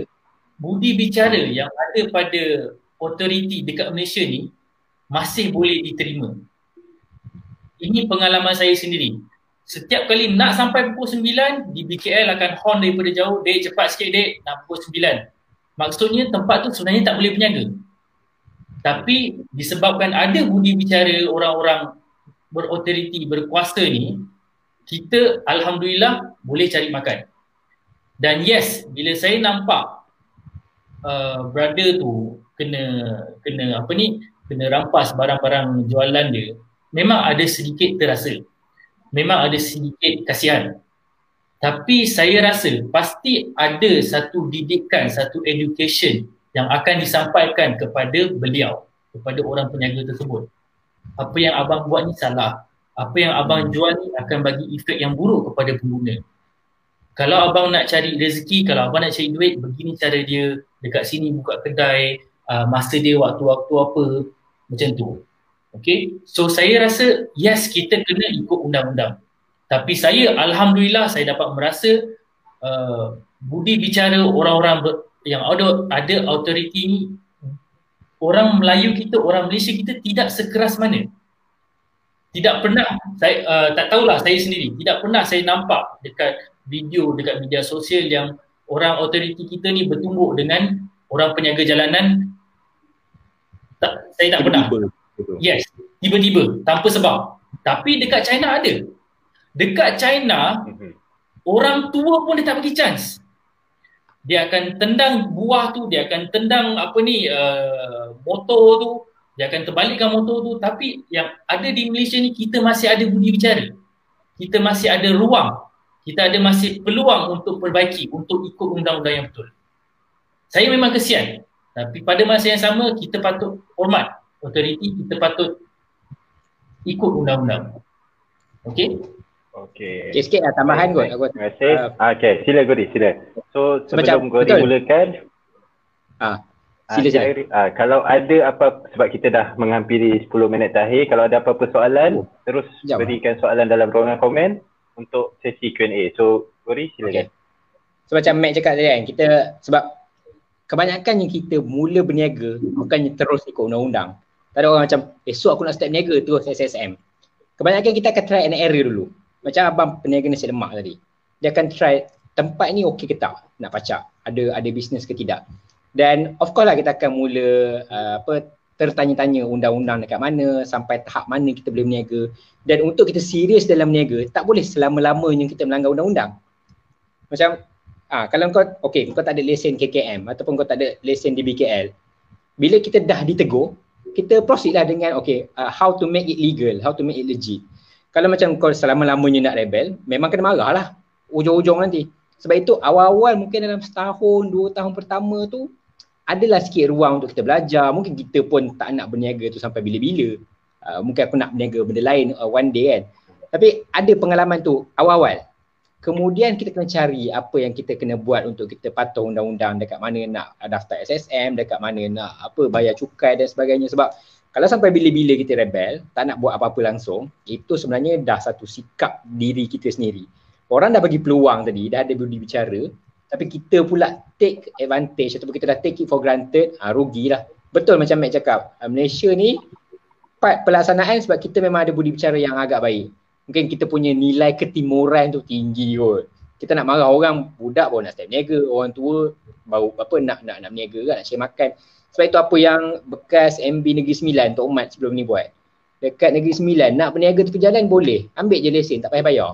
Budi bicara yang ada pada authority dekat Malaysia ni masih boleh diterima. Ini pengalaman saya sendiri. Setiap kali nak sampai pukul 9, di BKL akan horn daripada jauh, dek cepat sikit dek, nak pukul 9. Maksudnya tempat tu sebenarnya tak boleh berniaga. Tapi disebabkan ada budi bicara orang-orang berautoriti, berkuasa ni, kita Alhamdulillah boleh cari makan. Dan yes, bila saya nampak uh, brother tu kena kena apa ni kena rampas barang-barang jualan dia memang ada sedikit terasa. Memang ada sedikit kasihan. Tapi saya rasa pasti ada satu didikan satu education yang akan disampaikan kepada beliau kepada orang peniaga tersebut. Apa yang abang buat ni salah. Apa yang abang jual ni akan bagi efek yang buruk kepada pengguna. Kalau abang nak cari rezeki kalau abang nak cari duit begini cara dia. Dekat sini buka kedai uh, masa dia waktu-waktu apa macam tu. Okay, so saya rasa yes kita kena ikut undang-undang. Tapi saya Alhamdulillah saya dapat merasa uh, budi bicara orang-orang yang ada ada authority ni orang Melayu kita, orang Malaysia kita tidak sekeras mana. Tidak pernah saya uh, tak tahulah saya sendiri, tidak pernah saya nampak dekat video dekat media sosial yang orang authority kita ni bertumbuk dengan orang peniaga jalanan tak, saya tak pernah. Yes, tiba-tiba tanpa sebab. Tapi dekat China ada. Dekat China, mm-hmm. orang tua pun dia tak bagi chance. Dia akan tendang buah tu, dia akan tendang apa ni, uh, motor tu, dia akan terbalikkan motor tu. Tapi yang ada di Malaysia ni, kita masih ada budi bicara. Kita masih ada ruang. Kita ada masih peluang untuk perbaiki, untuk ikut undang-undang yang betul. Saya memang kesian. Tapi pada masa yang sama kita patut hormat authority, kita patut ikut undang-undang. Okey? Okey. Okay, sikit lah tambahan kot. Terima kasih. Uh, Okey, sila Gori, sila. So sebelum Gori mulakan, ah, sila sila. Uh, kalau ada apa sebab kita dah menghampiri 10 minit terakhir, kalau ada apa-apa soalan, oh. terus Jom. berikan soalan dalam ruangan komen untuk sesi Q&A. So Gori, silakan. Okay. So macam Mac cakap tadi kan, kita sebab kebanyakan yang kita mula berniaga bukannya terus ikut undang-undang. Tak ada orang macam esok aku nak start berniaga terus SSM. Kebanyakan kita akan try and error dulu. Macam abang peniaga nasi lemak tadi. Dia akan try tempat ni okey ke tak nak pacak. Ada ada bisnes ke tidak. Dan of course lah kita akan mula uh, apa tertanya-tanya undang-undang dekat mana sampai tahap mana kita boleh berniaga. Dan untuk kita serius dalam berniaga tak boleh selama-lamanya kita melanggar undang-undang. Macam Ah, kalau kau okey, kau tak ada lesen KKM ataupun kau tak ada lesen di BKL. Bila kita dah ditegur, kita proceed lah dengan okey, uh, how to make it legal, how to make it legit. Kalau macam kau selama-lamanya nak rebel, memang kena marah lah ujung-ujung nanti. Sebab itu awal-awal mungkin dalam setahun, dua tahun pertama tu adalah sikit ruang untuk kita belajar. Mungkin kita pun tak nak berniaga tu sampai bila-bila. Uh, mungkin aku nak berniaga benda lain uh, one day kan. Tapi ada pengalaman tu awal-awal. Kemudian kita kena cari apa yang kita kena buat untuk kita patuh undang-undang dekat mana nak daftar SSM, dekat mana nak apa bayar cukai dan sebagainya sebab kalau sampai bila-bila kita rebel, tak nak buat apa-apa langsung, itu sebenarnya dah satu sikap diri kita sendiri. Orang dah bagi peluang tadi, dah ada budi bicara, tapi kita pula take advantage ataupun kita dah take it for granted, ha, rugilah. Betul macam Mac cakap, Malaysia ni part pelaksanaan sebab kita memang ada budi bicara yang agak baik mungkin kita punya nilai ketimuran tu tinggi kot. Kita nak marah orang budak baru nak start berniaga, orang tua baru apa nak nak nak berniaga kan, nak cari makan. Sebab itu apa yang bekas MB Negeri Sembilan Tok Mat sebelum ni buat. Dekat Negeri Sembilan nak berniaga tepi jalan boleh, ambil je lesen tak payah bayar.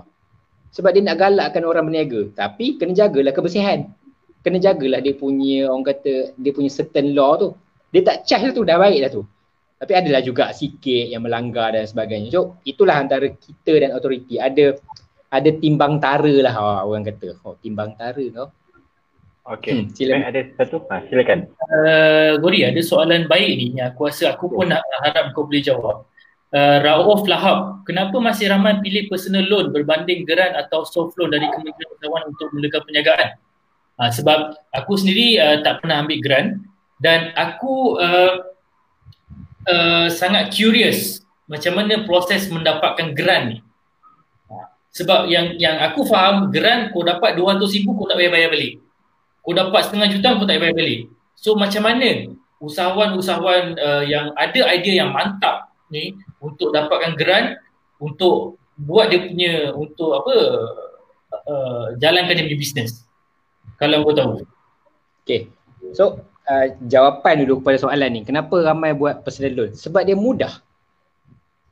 Sebab dia nak galakkan orang berniaga, tapi kena jagalah kebersihan. Kena jagalah dia punya orang kata dia punya certain law tu. Dia tak charge tu dah baik dah tu. Tapi adalah juga sikit yang melanggar dan sebagainya. So itulah antara kita dan autoriti. Ada ada timbang tara lah orang kata. Oh timbang tara tau. Okey. Hmm, silakan. Ada satu? Ha, silakan. Uh, Gori, ada soalan baik ni yang aku rasa aku pun nak harap kau boleh jawab. Uh, Rauf Lahab, kenapa masih ramai pilih personal loan berbanding geran atau soft loan dari Kementerian Usahawan untuk melakukan perniagaan? Uh, sebab aku sendiri uh, tak pernah ambil grant dan aku uh, uh, sangat curious macam mana proses mendapatkan grant ni. Sebab yang yang aku faham grant kau dapat 200 ribu kau tak payah bayar balik kau dapat setengah juta kau tak bayar balik. So macam mana usahawan-usahawan uh, yang ada idea yang mantap ni untuk dapatkan grant untuk buat dia punya untuk apa uh, jalankan dia punya bisnes. Kalau kau tahu. Okay. So uh, jawapan dulu kepada soalan ni. Kenapa ramai buat personal loan? Sebab dia mudah.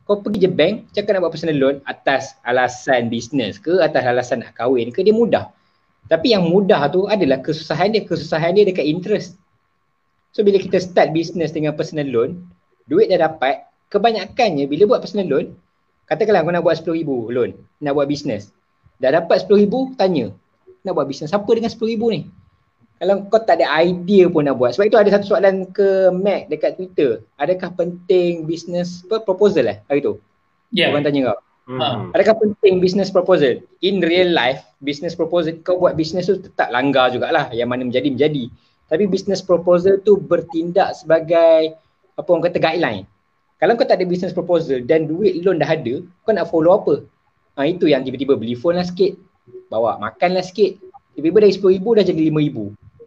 Kau pergi je bank, cakap nak buat personal loan atas alasan bisnes ke, atas alasan nak kahwin ke, dia mudah. Tapi yang mudah tu adalah kesusahan dia. Kesusahan dia dekat interest. So bila kita start business dengan personal loan, duit dah dapat, kebanyakannya bila buat personal loan, katakanlah kau nak buat RM10,000 loan, nak buat business. Dah dapat RM10,000, tanya. Nak buat business apa dengan RM10,000 ni? Kalau kau tak ada idea pun nak buat. Sebab itu ada satu soalan ke Mac dekat Twitter. Adakah penting business proposal eh hari tu? Ya. Yeah. Orang tanya kau. Hmm. Adakah penting business proposal? In real life, business proposal kau buat business tu tetap langgar jugalah yang mana menjadi menjadi. Tapi business proposal tu bertindak sebagai apa orang kata guideline. Kalau kau tak ada business proposal dan duit loan dah ada, kau nak follow apa? Ha, itu yang tiba-tiba beli phone lah sikit, bawa makan lah sikit. Tiba-tiba dari RM10,000 dah jadi RM5,000.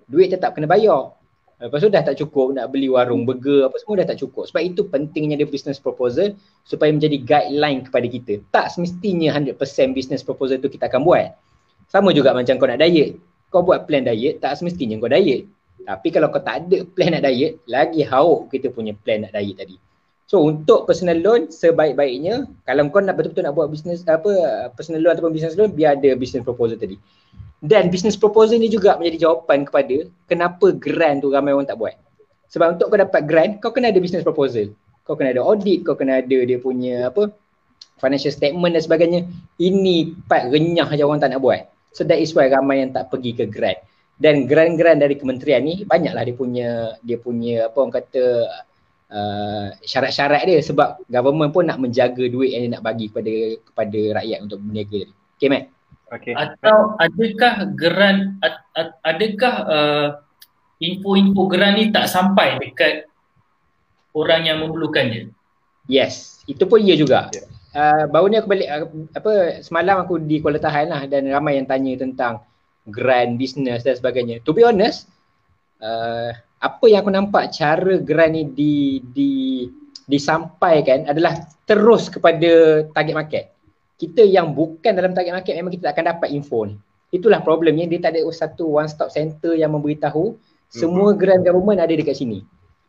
Duit tetap kena bayar. Lepas tu dah tak cukup nak beli warung burger apa semua dah tak cukup. Sebab itu pentingnya dia business proposal supaya menjadi guideline kepada kita. Tak semestinya 100% business proposal tu kita akan buat. Sama juga macam kau nak diet. Kau buat plan diet tak semestinya kau diet. Tapi kalau kau tak ada plan nak diet, lagi hauk kita punya plan nak diet tadi. So untuk personal loan sebaik-baiknya kalau kau nak betul-betul nak buat business apa personal loan ataupun business loan biar ada business proposal tadi. Dan business proposal ni juga menjadi jawapan kepada kenapa grant tu ramai orang tak buat. Sebab untuk kau dapat grant, kau kena ada business proposal. Kau kena ada audit, kau kena ada dia punya apa financial statement dan sebagainya. Ini part renyah je orang tak nak buat. So that is why ramai yang tak pergi ke grant. Dan grant-grant dari kementerian ni banyaklah dia punya dia punya apa orang kata uh, syarat-syarat dia sebab government pun nak menjaga duit yang dia nak bagi kepada kepada rakyat untuk berniaga. Okay, Matt? Okay. Atau adakah geran ad, ad, adakah uh, info-info geran ni tak sampai dekat orang yang memerlukannya? Yes, itu pun iya juga. Yeah. Uh, baru ni aku balik uh, apa semalam aku di Kuala Tahan lah dan ramai yang tanya tentang grant business dan sebagainya. To be honest, uh, apa yang aku nampak cara grant ni di di disampaikan adalah terus kepada target market kita yang bukan dalam target market memang kita tak akan dapat info ni. Itulah problemnya dia tak ada satu one stop center yang memberitahu semua mm-hmm. grant government ada dekat sini.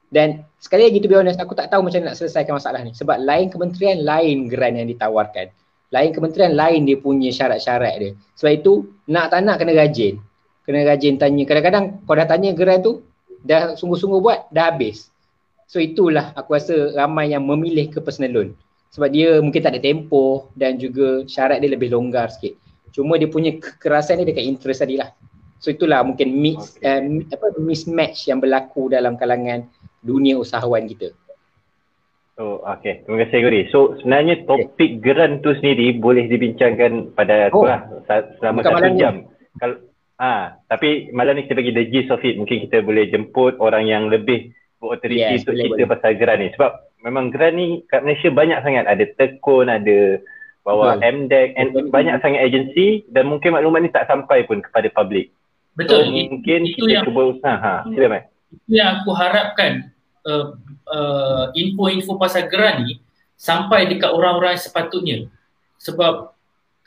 Dan sekali lagi to be honest aku tak tahu macam nak selesaikan masalah ni sebab lain kementerian lain grant yang ditawarkan. Lain kementerian lain dia punya syarat-syarat dia. Sebab itu nak tak nak kena rajin. Kena rajin tanya. Kadang-kadang kau dah tanya grant tu dah sungguh-sungguh buat dah habis. So itulah aku rasa ramai yang memilih ke personal loan sebab dia mungkin tak ada tempoh dan juga syarat dia lebih longgar sikit. Cuma dia punya kekerasan dia dekat interest tadi lah. So itulah mungkin mix, okay. uh, apa, mismatch yang berlaku dalam kalangan dunia usahawan kita. Oh, okay. Terima kasih Guri. So sebenarnya topik okay. geran tu sendiri boleh dibincangkan pada oh. lah, selama Bukan satu jam. Kalau Ah, tapi malam ni kita bagi the gist of it. Mungkin kita boleh jemput orang yang lebih berautoriti yes, untuk boleh, kita boleh. pasal geran ni. Sebab memang grant ni kat Malaysia banyak sangat ada tekun ada bawa MDEC and betul. banyak sangat agensi dan mungkin maklumat ni tak sampai pun kepada publik. Betul. So, mungkin itu kita yang, cuba usaha. Ha, sila Mat. Itu yang aku harapkan uh, uh, info-info pasal grant ni sampai dekat orang-orang sepatutnya. Sebab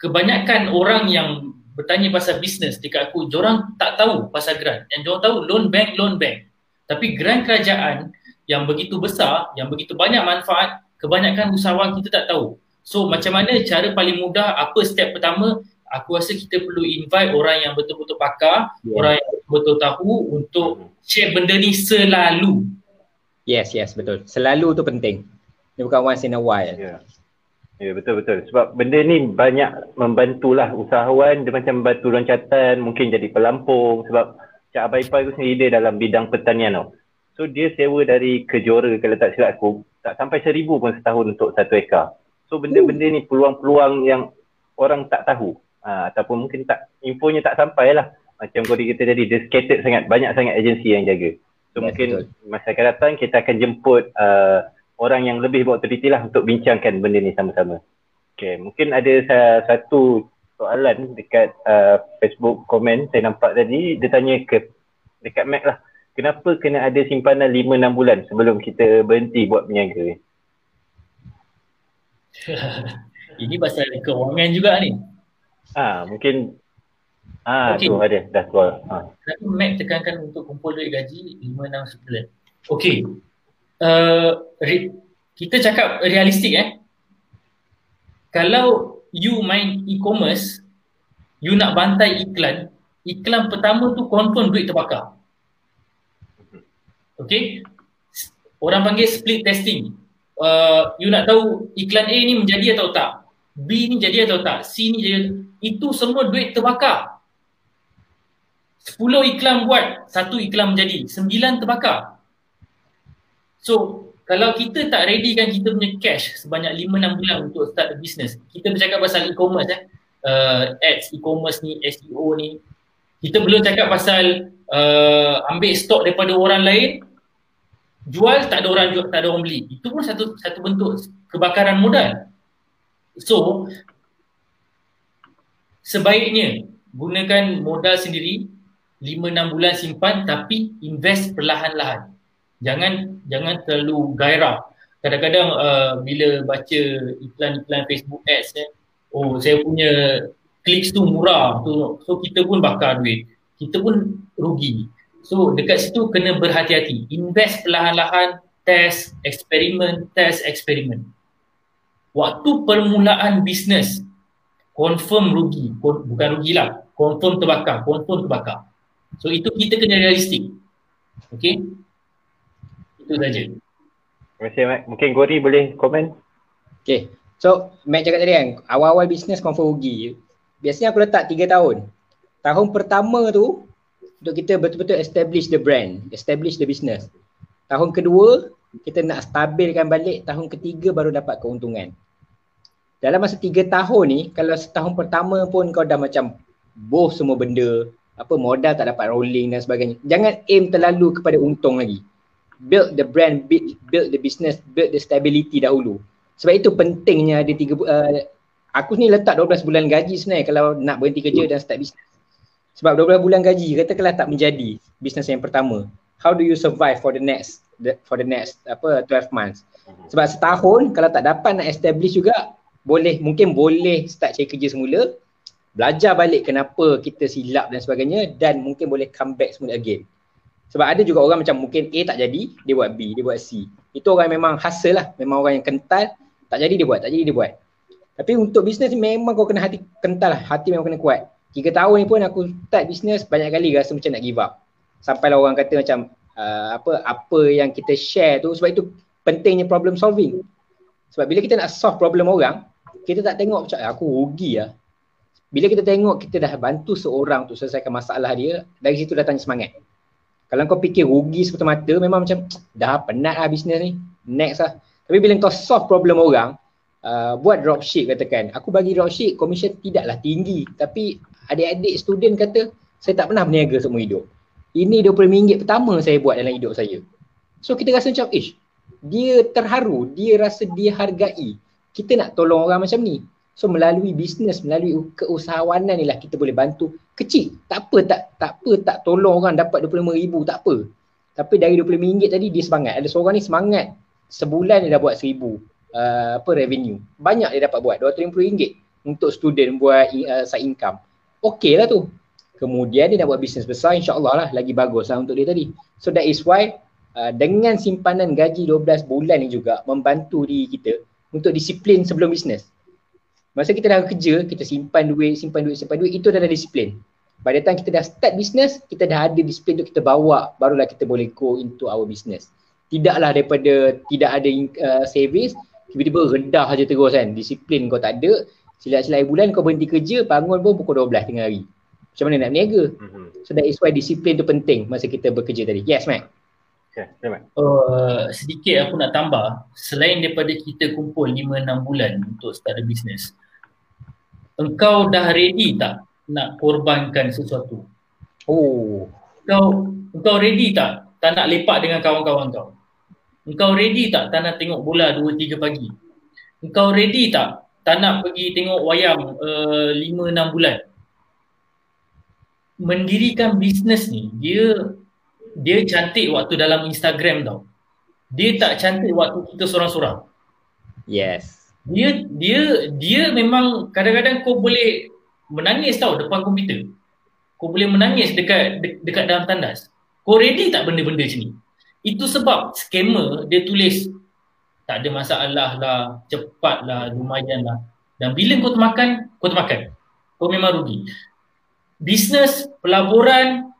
kebanyakan orang yang bertanya pasal bisnes dekat aku, orang tak tahu pasal grant. Yang orang tahu loan bank, loan bank. Tapi grant kerajaan yang begitu besar, yang begitu banyak manfaat, kebanyakan usahawan kita tak tahu. So macam mana cara paling mudah, apa step pertama, aku rasa kita perlu invite orang yang betul-betul pakar, yeah. orang yang betul-betul tahu untuk share benda ni selalu. Yes, yes, betul. Selalu tu penting. Ini bukan once in a while. Yeah. Ya yeah, betul betul sebab benda ni banyak membantulah usahawan dia macam batu loncatan mungkin jadi pelampung sebab Cik Abai Pai tu sendiri dia dalam bidang pertanian tau. So dia sewa dari kejora kalau tak silap aku tak sampai seribu pun setahun untuk satu ekar. So benda-benda ni peluang-peluang yang orang tak tahu ha, ataupun mungkin tak infonya tak sampai lah. Macam Kodi kita tadi, dia scattered sangat, banyak sangat agensi yang jaga. So ya, mungkin betul. masa akan datang kita akan jemput uh, orang yang lebih berautoriti lah untuk bincangkan benda ni sama-sama. Okay, mungkin ada satu soalan dekat uh, Facebook komen saya nampak tadi dia tanya ke dekat Mac lah kenapa kena ada simpanan 5-6 bulan sebelum kita berhenti buat peniaga ini pasal kewangan juga ni ah ha, mungkin ah okay. tu ada dah keluar ha. kenapa Mac tekankan untuk kumpul duit gaji 5-6 bulan Okay, uh, kita cakap realistik eh kalau you main e-commerce, you nak bantai iklan, iklan pertama tu confirm duit terbakar. Okay? Orang panggil split testing. Uh, you nak tahu iklan A ni menjadi atau tak? B ni jadi atau tak? C ni jadi Itu semua duit terbakar. 10 iklan buat, satu iklan menjadi. 9 terbakar. So, kalau kita tak ready kan kita punya cash sebanyak 5-6 bulan untuk start the business kita bercakap pasal e-commerce eh uh, ads e-commerce ni SEO ni kita belum cakap pasal uh, ambil stok daripada orang lain jual tak ada orang jual tak ada orang beli itu pun satu satu bentuk kebakaran modal so sebaiknya gunakan modal sendiri 5-6 bulan simpan tapi invest perlahan-lahan jangan jangan terlalu gairah. Kadang-kadang uh, bila baca iklan-iklan Facebook ads eh, oh saya punya clicks tu murah tu so kita pun bakar duit. Kita pun rugi. So dekat situ kena berhati-hati. Invest perlahan-lahan, test, eksperimen, test, eksperimen. Waktu permulaan bisnes confirm rugi, bukan rugilah, confirm terbakar, confirm terbakar. So itu kita kena realistik. Okay? itu saja. Terima kasih Mac. Mungkin Gori boleh komen? Okay. So Mac cakap tadi kan, awal-awal bisnes confirm rugi. Biasanya aku letak tiga tahun. Tahun pertama tu untuk kita betul-betul establish the brand, establish the business. Tahun kedua, kita nak stabilkan balik. Tahun ketiga baru dapat keuntungan. Dalam masa tiga tahun ni, kalau setahun pertama pun kau dah macam boh semua benda, apa modal tak dapat rolling dan sebagainya. Jangan aim terlalu kepada untung lagi build the brand, build, build the business, build the stability dahulu. Sebab itu pentingnya ada tiga, uh, aku ni letak 12 bulan gaji sebenarnya kalau nak berhenti kerja dan start business. Sebab 12 bulan gaji katakanlah tak menjadi business yang pertama. How do you survive for the next the, for the next apa 12 months? Sebab setahun kalau tak dapat nak establish juga boleh mungkin boleh start cari kerja semula belajar balik kenapa kita silap dan sebagainya dan mungkin boleh come back semula again. Sebab ada juga orang macam mungkin A tak jadi, dia buat B, dia buat C. Itu orang memang hasil lah, memang orang yang kental, tak jadi dia buat, tak jadi dia buat. Tapi untuk bisnes memang kau kena hati kental lah, hati memang kena kuat. Tiga tahun ni pun aku start bisnes banyak kali rasa macam nak give up. Sampailah orang kata macam uh, apa apa yang kita share tu sebab itu pentingnya problem solving. Sebab bila kita nak solve problem orang, kita tak tengok macam aku rugi lah. Bila kita tengok kita dah bantu seorang untuk selesaikan masalah dia, dari situ datang semangat. Kalau kau fikir rugi semata-mata memang macam dah penat lah bisnes ni. Next lah. Tapi bila kau solve problem orang, uh, buat dropship katakan. Aku bagi dropship, commission tidaklah tinggi. Tapi adik-adik student kata, saya tak pernah berniaga semua hidup. Ini RM20 pertama saya buat dalam hidup saya. So kita rasa macam, ish, dia terharu, dia rasa dia hargai. Kita nak tolong orang macam ni. So melalui bisnes, melalui keusahawanan ni lah kita boleh bantu kecil. Tak apa, tak tak apa, tak tolong orang dapat RM25,000, tak apa. Tapi dari RM25 tadi dia semangat. Ada seorang ni semangat sebulan dia dah buat RM1,000 uh, apa revenue. Banyak dia dapat buat, RM250 untuk student buat uh, side income. Okey lah tu. Kemudian dia nak buat bisnes besar, insyaAllah lah lagi bagus lah untuk dia tadi. So that is why uh, dengan simpanan gaji 12 bulan ni juga membantu diri kita untuk disiplin sebelum bisnes. Masa kita dah kerja, kita simpan duit, simpan duit, simpan duit, itu dah ada disiplin. Pada time kita dah start business, kita dah ada disiplin untuk kita bawa, barulah kita boleh go into our business. Tidaklah daripada tidak ada uh, service, tiba-tiba rendah saja terus kan. Disiplin kau tak ada, silap-silap bulan kau berhenti kerja, bangun pun pukul 12 tengah hari. macam mana nak berniaga. Mm-hmm. So that is why disiplin tu penting masa kita bekerja tadi. Yes, Mac. Okay, uh, sedikit aku nak tambah, selain daripada kita kumpul 5-6 bulan untuk start the business, engkau dah ready tak nak korbankan sesuatu? Oh. Engkau, engkau ready tak tak nak lepak dengan kawan-kawan kau? Engkau ready tak tak nak tengok bola 2-3 pagi? Engkau ready tak tak nak pergi tengok wayang uh, 5-6 bulan? mendirikan bisnes ni dia dia cantik waktu dalam Instagram tau. Dia tak cantik waktu kita seorang-seorang. Yes. Dia dia dia memang kadang-kadang kau boleh menangis tau depan komputer. Kau boleh menangis dekat de, dekat dalam tandas. Kau ready tak benda-benda macam ni? Itu sebab scammer dia tulis tak ada masalah lah, cepat lah, lumayan lah. Dan bila kau termakan, kau termakan. Kau memang rugi bisnes pelaburan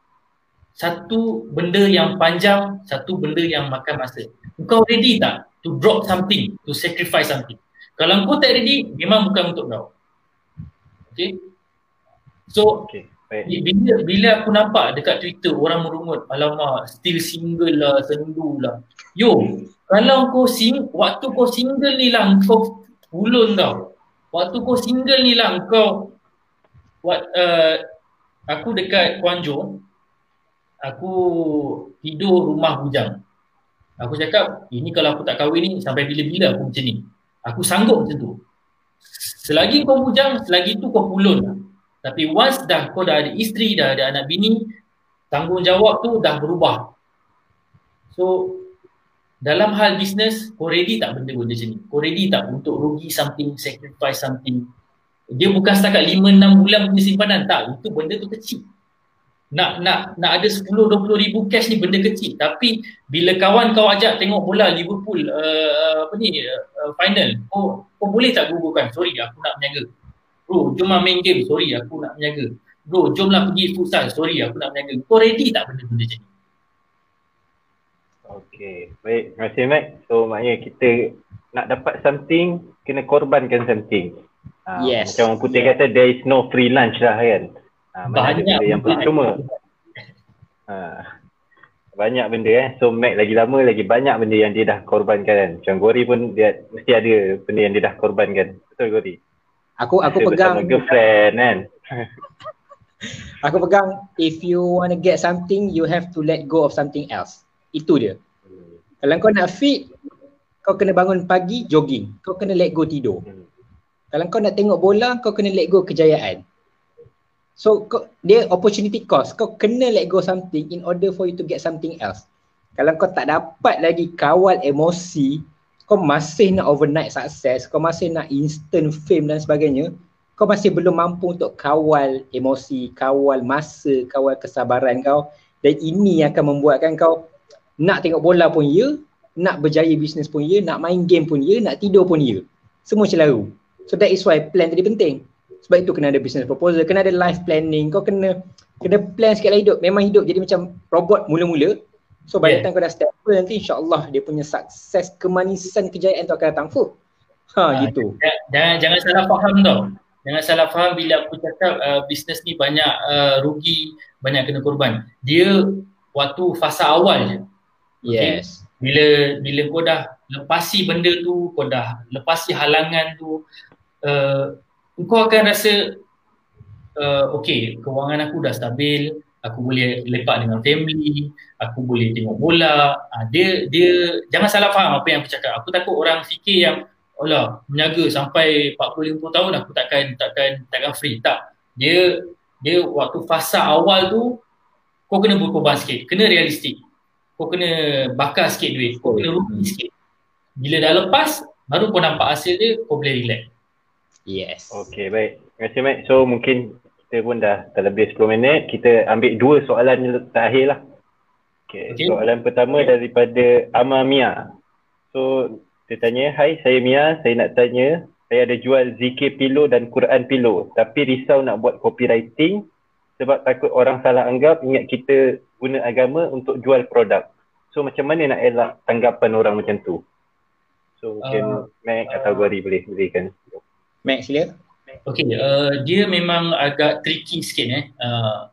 satu benda yang panjang, satu benda yang makan masa. Kau ready tak to drop something, to sacrifice something? Kalau kau tak ready, memang bukan untuk kau. Okay? So, okay. Bila, bila aku nampak dekat Twitter orang merungut, alamak, still single lah, sendu lah. Yo, kalau kau sing, waktu kau single ni lah, kau ulun tau. Waktu kau single ni lah, kau what, uh, aku dekat Kuanjo aku tidur rumah bujang. Aku cakap ini kalau aku tak kahwin ni sampai bila-bila aku macam ni. Aku sanggup macam tu. Selagi kau bujang selagi tu kau pulun tapi once dah kau dah ada isteri dah ada anak bini tanggungjawab tu dah berubah. So dalam hal bisnes kau ready tak benda-benda macam ni? Kau ready tak untuk rugi something sacrifice something? Dia bukan setakat 5-6 bulan punya simpanan. Tak itu benda tu kecil. Nak nak nak ada 10 20 ribu cash ni benda kecil. Tapi bila kawan kau ajak tengok bola Liverpool uh, apa ni uh, final oh kau boleh tak gugurkan sorry aku nak menjaga bro jom lah main game sorry aku nak menjaga bro jomlah pergi futsal sorry aku nak menjaga kau ready tak benda-benda macam ni Okay, baik. Terima kasih, Mac. So, maknanya kita nak dapat something, kena korbankan something. Uh, yes. Macam orang putih yeah. kata there is no free lunch lah kan. Uh, banyak benda yang percuma. Uh, banyak benda eh. So Mac lagi lama lagi banyak benda yang dia dah korbankan kan. Macam Gori pun dia mesti ada benda yang dia dah korbankan. Betul Gori? Aku aku pegang girlfriend kan. aku pegang if you want to get something you have to let go of something else. Itu dia. Hmm. Kalau kau nak fit kau kena bangun pagi jogging. Kau kena let go tidur. Hmm. Kalau kau nak tengok bola, kau kena let go kejayaan. So kau, dia opportunity cost. Kau kena let go something in order for you to get something else. Kalau kau tak dapat lagi kawal emosi, kau masih nak overnight success, kau masih nak instant fame dan sebagainya, kau masih belum mampu untuk kawal emosi, kawal masa, kawal kesabaran kau. Dan ini yang akan membuatkan kau nak tengok bola pun ya, nak berjaya bisnes pun ya, nak main game pun ya, nak tidur pun ya. Semua celaru. So that is why plan tadi penting. Sebab itu kena ada business proposal, kena ada life planning, kau kena kena plan sikit lah hidup. Memang hidup jadi macam robot mula-mula. So by yeah. the time kau dah stable nanti insyaAllah dia punya sukses kemanisan kejayaan tu akan datang full. Ha, ha gitu. Jangan, jangan salah faham tau. Jangan salah faham bila aku cakap uh, bisnes ni banyak uh, rugi, banyak kena korban. Dia waktu fasa awal je. Okay? Yes. Bila bila kau dah lepasi benda tu, kau dah lepasi halangan tu, uh, kau akan rasa uh, okay, kewangan aku dah stabil, aku boleh lepak dengan family, aku boleh tengok bola. Uh, dia dia jangan salah faham apa yang aku cakap. Aku takut orang fikir yang Allah menjaga sampai 40 50 tahun aku takkan takkan takkan free. Tak. Dia dia waktu fasa awal tu kau kena berkorban sikit, kena realistik. Kau kena bakar sikit duit, kau kena rugi sikit. Bila dah lepas, baru kau nampak hasil dia, kau boleh relax. Yes. Okay, baik. Terima kasih, Mac. So, mungkin kita pun dah terlebih 10 minit. Kita ambil dua soalan terakhir lah. Okay. okay. Soalan pertama daripada Ama Mia. So, dia tanya, Hai, saya Mia. Saya nak tanya, saya ada jual zikir pilo dan Quran pilo. Tapi risau nak buat copywriting sebab takut orang salah anggap ingat kita guna agama untuk jual produk. So, macam mana nak elak tanggapan orang macam tu? So, mungkin uh, Mac atau Gori boleh berikan. Max sila. Okay, uh, dia memang agak tricky sikit eh. Uh,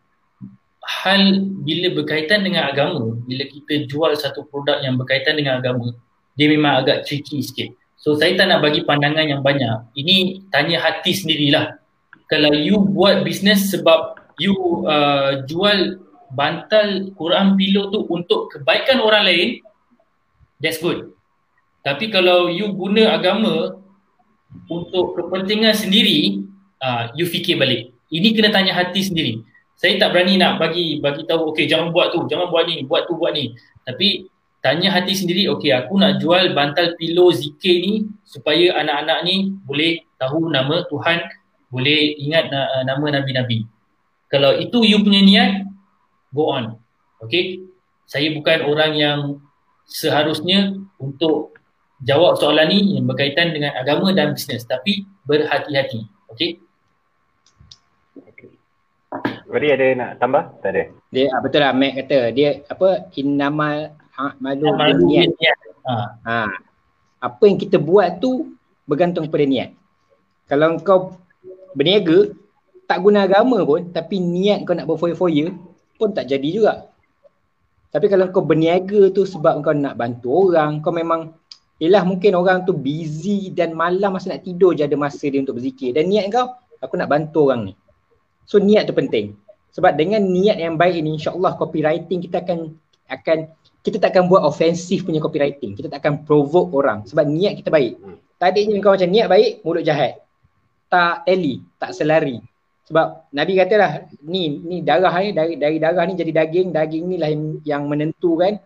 hal bila berkaitan dengan agama, bila kita jual satu produk yang berkaitan dengan agama, dia memang agak tricky sikit. So saya tak nak bagi pandangan yang banyak. Ini tanya hati sendirilah. Kalau you buat bisnes sebab you uh, jual bantal Quran pillow tu untuk kebaikan orang lain, that's good. Tapi kalau you guna agama untuk kepentingan sendiri, uh, you fikir balik. Ini kena tanya hati sendiri. Saya tak berani nak bagi bagi tahu okey jangan buat tu, jangan buat ni, buat tu buat ni. Tapi tanya hati sendiri, okey aku nak jual bantal pillow zikir ni supaya anak-anak ni boleh tahu nama Tuhan, boleh ingat uh, nama nabi-nabi. Kalau itu you punya niat, go on. Okey. Saya bukan orang yang seharusnya untuk jawab soalan ni yang berkaitan dengan agama dan bisnes tapi berhati-hati. Okey. Beri ada nak tambah? Tak ada. Dia ah, betul lah Mac kata dia apa innamal ha, malu niat. Ha. ha. Apa yang kita buat tu bergantung pada niat. Kalau kau berniaga tak guna agama pun tapi niat kau nak berfoya-foya pun tak jadi juga. Tapi kalau kau berniaga tu sebab kau nak bantu orang, kau memang Yelah mungkin orang tu busy dan malam masa nak tidur je ada masa dia untuk berzikir dan niat kau aku nak bantu orang ni. So niat tu penting. Sebab dengan niat yang baik ini insya-Allah copywriting kita akan akan kita tak akan buat ofensif punya copywriting. Kita tak akan provoke orang sebab niat kita baik. Hmm. Tadinya kau macam niat baik, mulut jahat. Tak teli, tak selari. Sebab Nabi katalah ni ni darah ni dari dari darah ni jadi daging, daging ni lah yang, yang menentukan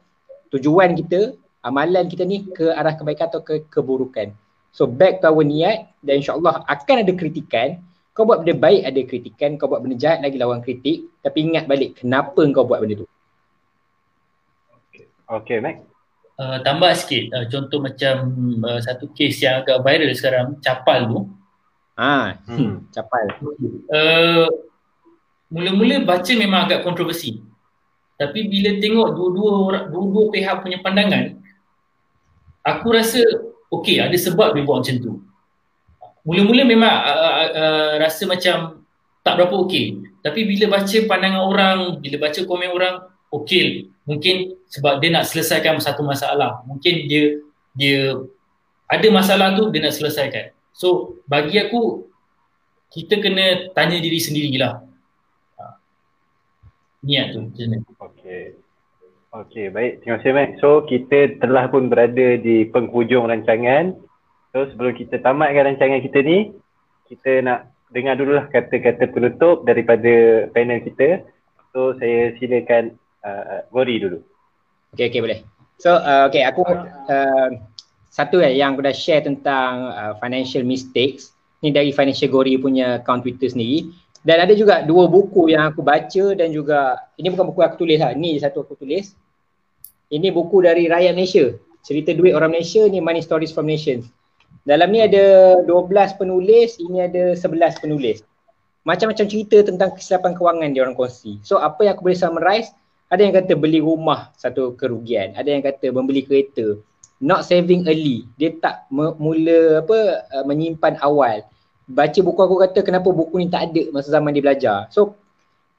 tujuan kita amalan kita ni ke arah kebaikan atau ke keburukan. So back to our niat dan insyaAllah akan ada kritikan. Kau buat benda baik ada kritikan, kau buat benda jahat lagi lawan kritik. Tapi ingat balik kenapa kau buat benda tu. Okay, Mac. Uh, tambah sikit, uh, contoh macam uh, satu kes yang agak viral sekarang, capal tu. Ha, hmm. capal. Uh, mula-mula baca memang agak kontroversi. Tapi bila tengok dua-dua dua-dua pihak punya pandangan, aku rasa okey ada sebab dia buat macam tu. Mula-mula memang uh, uh, uh, rasa macam tak berapa okey. Tapi bila baca pandangan orang, bila baca komen orang, okey. Mungkin sebab dia nak selesaikan satu masalah. Mungkin dia dia ada masalah tu dia nak selesaikan. So bagi aku kita kena tanya diri sendirilah. Ha. Niat tu macam mana? Okey. Okey, baik. Terima kasih, Mac. So, kita telah pun berada di penghujung rancangan. So, sebelum kita tamatkan rancangan kita ni, kita nak dengar dululah kata-kata penutup daripada panel kita. So, saya silakan uh, Gori dulu. Okey, okey boleh. So, uh, okey, aku uh, satu eh, yang aku dah share tentang uh, financial mistakes. Ni dari Financial Gori punya account Twitter sendiri. Dan ada juga dua buku yang aku baca dan juga ini bukan buku aku tulis lah. Ini satu aku tulis. Ini buku dari rakyat Malaysia. Cerita duit orang Malaysia ni Money Stories from Nations. Dalam ni ada 12 penulis, ini ada 11 penulis. Macam-macam cerita tentang kesilapan kewangan dia orang kongsi. So apa yang aku boleh summarize, ada yang kata beli rumah satu kerugian, ada yang kata membeli kereta, not saving early, dia tak mula apa uh, menyimpan awal baca buku aku kata kenapa buku ni tak ada masa zaman dia belajar. So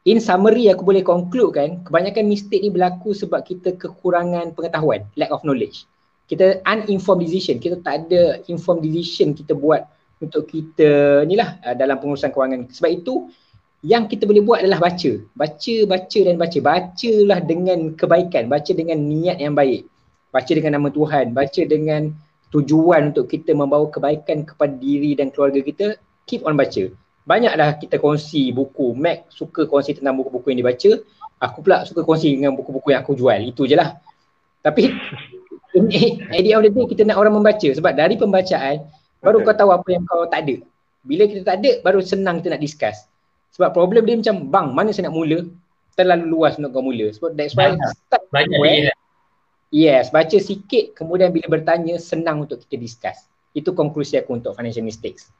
in summary aku boleh conclude kan kebanyakan mistake ni berlaku sebab kita kekurangan pengetahuan, lack of knowledge. Kita uninformed decision, kita tak ada informed decision kita buat untuk kita ni lah uh, dalam pengurusan kewangan. Sebab itu yang kita boleh buat adalah baca. Baca, baca dan baca. Bacalah dengan kebaikan, baca dengan niat yang baik. Baca dengan nama Tuhan, baca dengan tujuan untuk kita membawa kebaikan kepada diri dan keluarga kita, keep on baca. Banyaklah kita kongsi buku. Mac suka kongsi tentang buku-buku yang dia baca. Aku pula suka kongsi dengan buku-buku yang aku jual. Itu je lah. Tapi at the end of the day kita nak orang membaca. Sebab dari pembacaan baru kau tahu apa yang kau tak ada. Bila kita tak ada baru senang kita nak discuss. Sebab problem dia macam bang mana saya nak mula? Terlalu luas untuk kau mula. Sebab that's why start Banyak where, Yes, baca sikit kemudian bila bertanya senang untuk kita discuss. Itu konklusi aku untuk financial mistakes.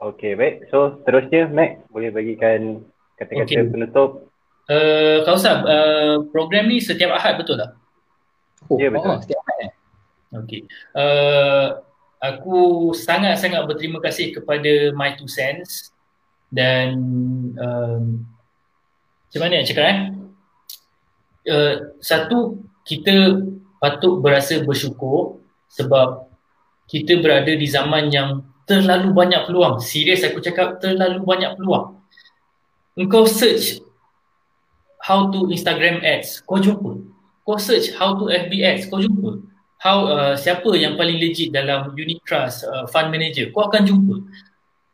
Okay, baik. So, terusnya Mac boleh bagikan kata-kata okay. penutup. Uh, Kau Sab, uh, program ni setiap Ahad betul tak? Oh, ya, betul. Oh, setiap Ahad. Okay. Uh, aku sangat-sangat berterima kasih kepada My Two Cents dan um, macam mana nak cakap eh? Uh, satu, kita patut berasa bersyukur sebab kita berada di zaman yang terlalu banyak peluang. Serius aku cakap terlalu banyak peluang. Engkau search how to Instagram ads, kau jumpa. Kau search how to FB ads, kau jumpa how uh, siapa yang paling legit dalam unit trust uh, fund manager kau akan jumpa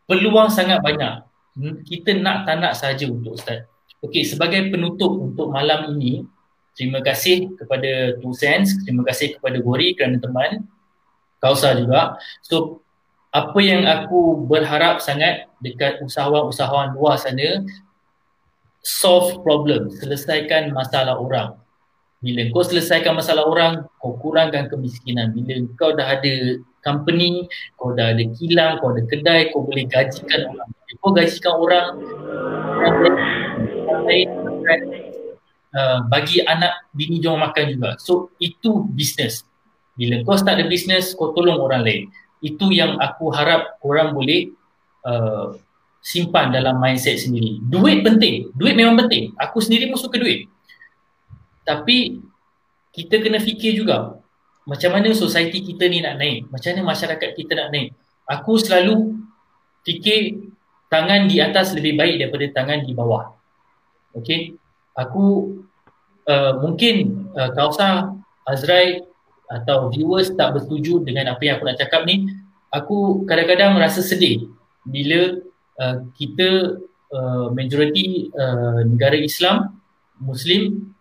peluang sangat banyak hmm, kita nak tak nak saja untuk start okey sebagai penutup untuk malam ini terima kasih kepada Two Sense terima kasih kepada Gori kerana teman Kausa juga so apa yang aku berharap sangat dekat usahawan-usahawan luar sana solve problem selesaikan masalah orang bila kau selesaikan masalah orang, kau kurangkan kemiskinan. Bila kau dah ada company, kau dah ada kilang, kau ada kedai, kau boleh gajikan orang. Kau gajikan orang, orang lain uh, bagi anak bini dia makan juga. So itu bisnes. Bila kau start the business, kau tolong orang lain. Itu yang aku harap orang boleh uh, simpan dalam mindset sendiri. Duit penting. Duit memang penting. Aku sendiri pun suka duit. Tapi kita kena fikir juga macam mana society kita ni nak naik, macam mana masyarakat kita nak naik. Aku selalu fikir tangan di atas lebih baik daripada tangan di bawah. Okay, aku uh, mungkin uh, Kausa, Azrai atau viewers tak bersetuju dengan apa yang aku nak cakap ni. Aku kadang-kadang rasa sedih bila uh, kita uh, majoriti uh, negara Islam, Muslim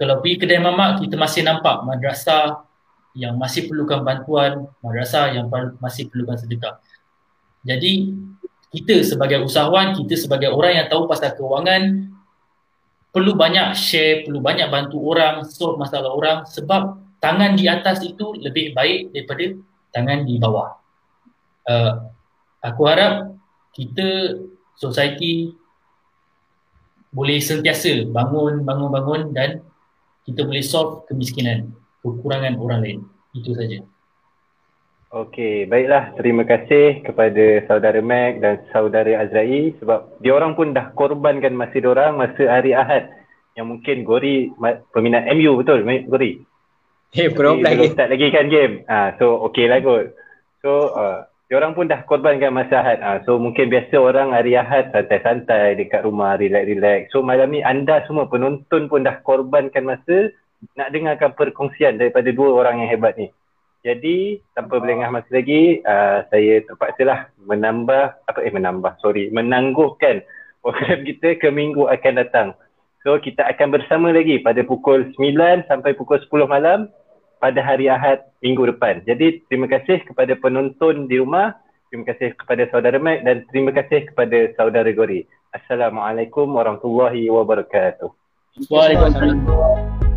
kalau pergi kedai mamak kita masih nampak madrasah yang masih perlukan bantuan, madrasah yang masih perlukan sedekah. Jadi kita sebagai usahawan, kita sebagai orang yang tahu pasal keuangan perlu banyak share, perlu banyak bantu orang, solve masalah orang sebab tangan di atas itu lebih baik daripada tangan di bawah. Uh, aku harap kita society boleh sentiasa bangun, bangun, bangun dan kita boleh solve kemiskinan, kekurangan orang lain. Itu saja. Okey, baiklah. Terima kasih kepada saudara Mac dan saudara Azrai sebab dia orang pun dah korbankan masa dia orang masa hari Ahad yang mungkin Gori peminat MU betul Gori? Eh, hey, belum lagi. Start lagi kan game. Ah, so okey lah kot. So, uh, dia orang pun dah korbankan masa Ahad. Ha. So mungkin biasa orang hari Ahad santai-santai dekat rumah, relax-relax. So malam ni anda semua penonton pun dah korbankan masa nak dengarkan perkongsian daripada dua orang yang hebat ni. Jadi tanpa berlengah masa lagi, uh, saya terpaksa lah menambah, apa eh menambah, sorry, menangguhkan program kita ke minggu akan datang. So kita akan bersama lagi pada pukul 9 sampai pukul 10 malam pada hari Ahad minggu depan. Jadi terima kasih kepada penonton di rumah, terima kasih kepada saudara Mac dan terima kasih kepada saudara Gori. Assalamualaikum warahmatullahi wabarakatuh. Waalaikumsalam.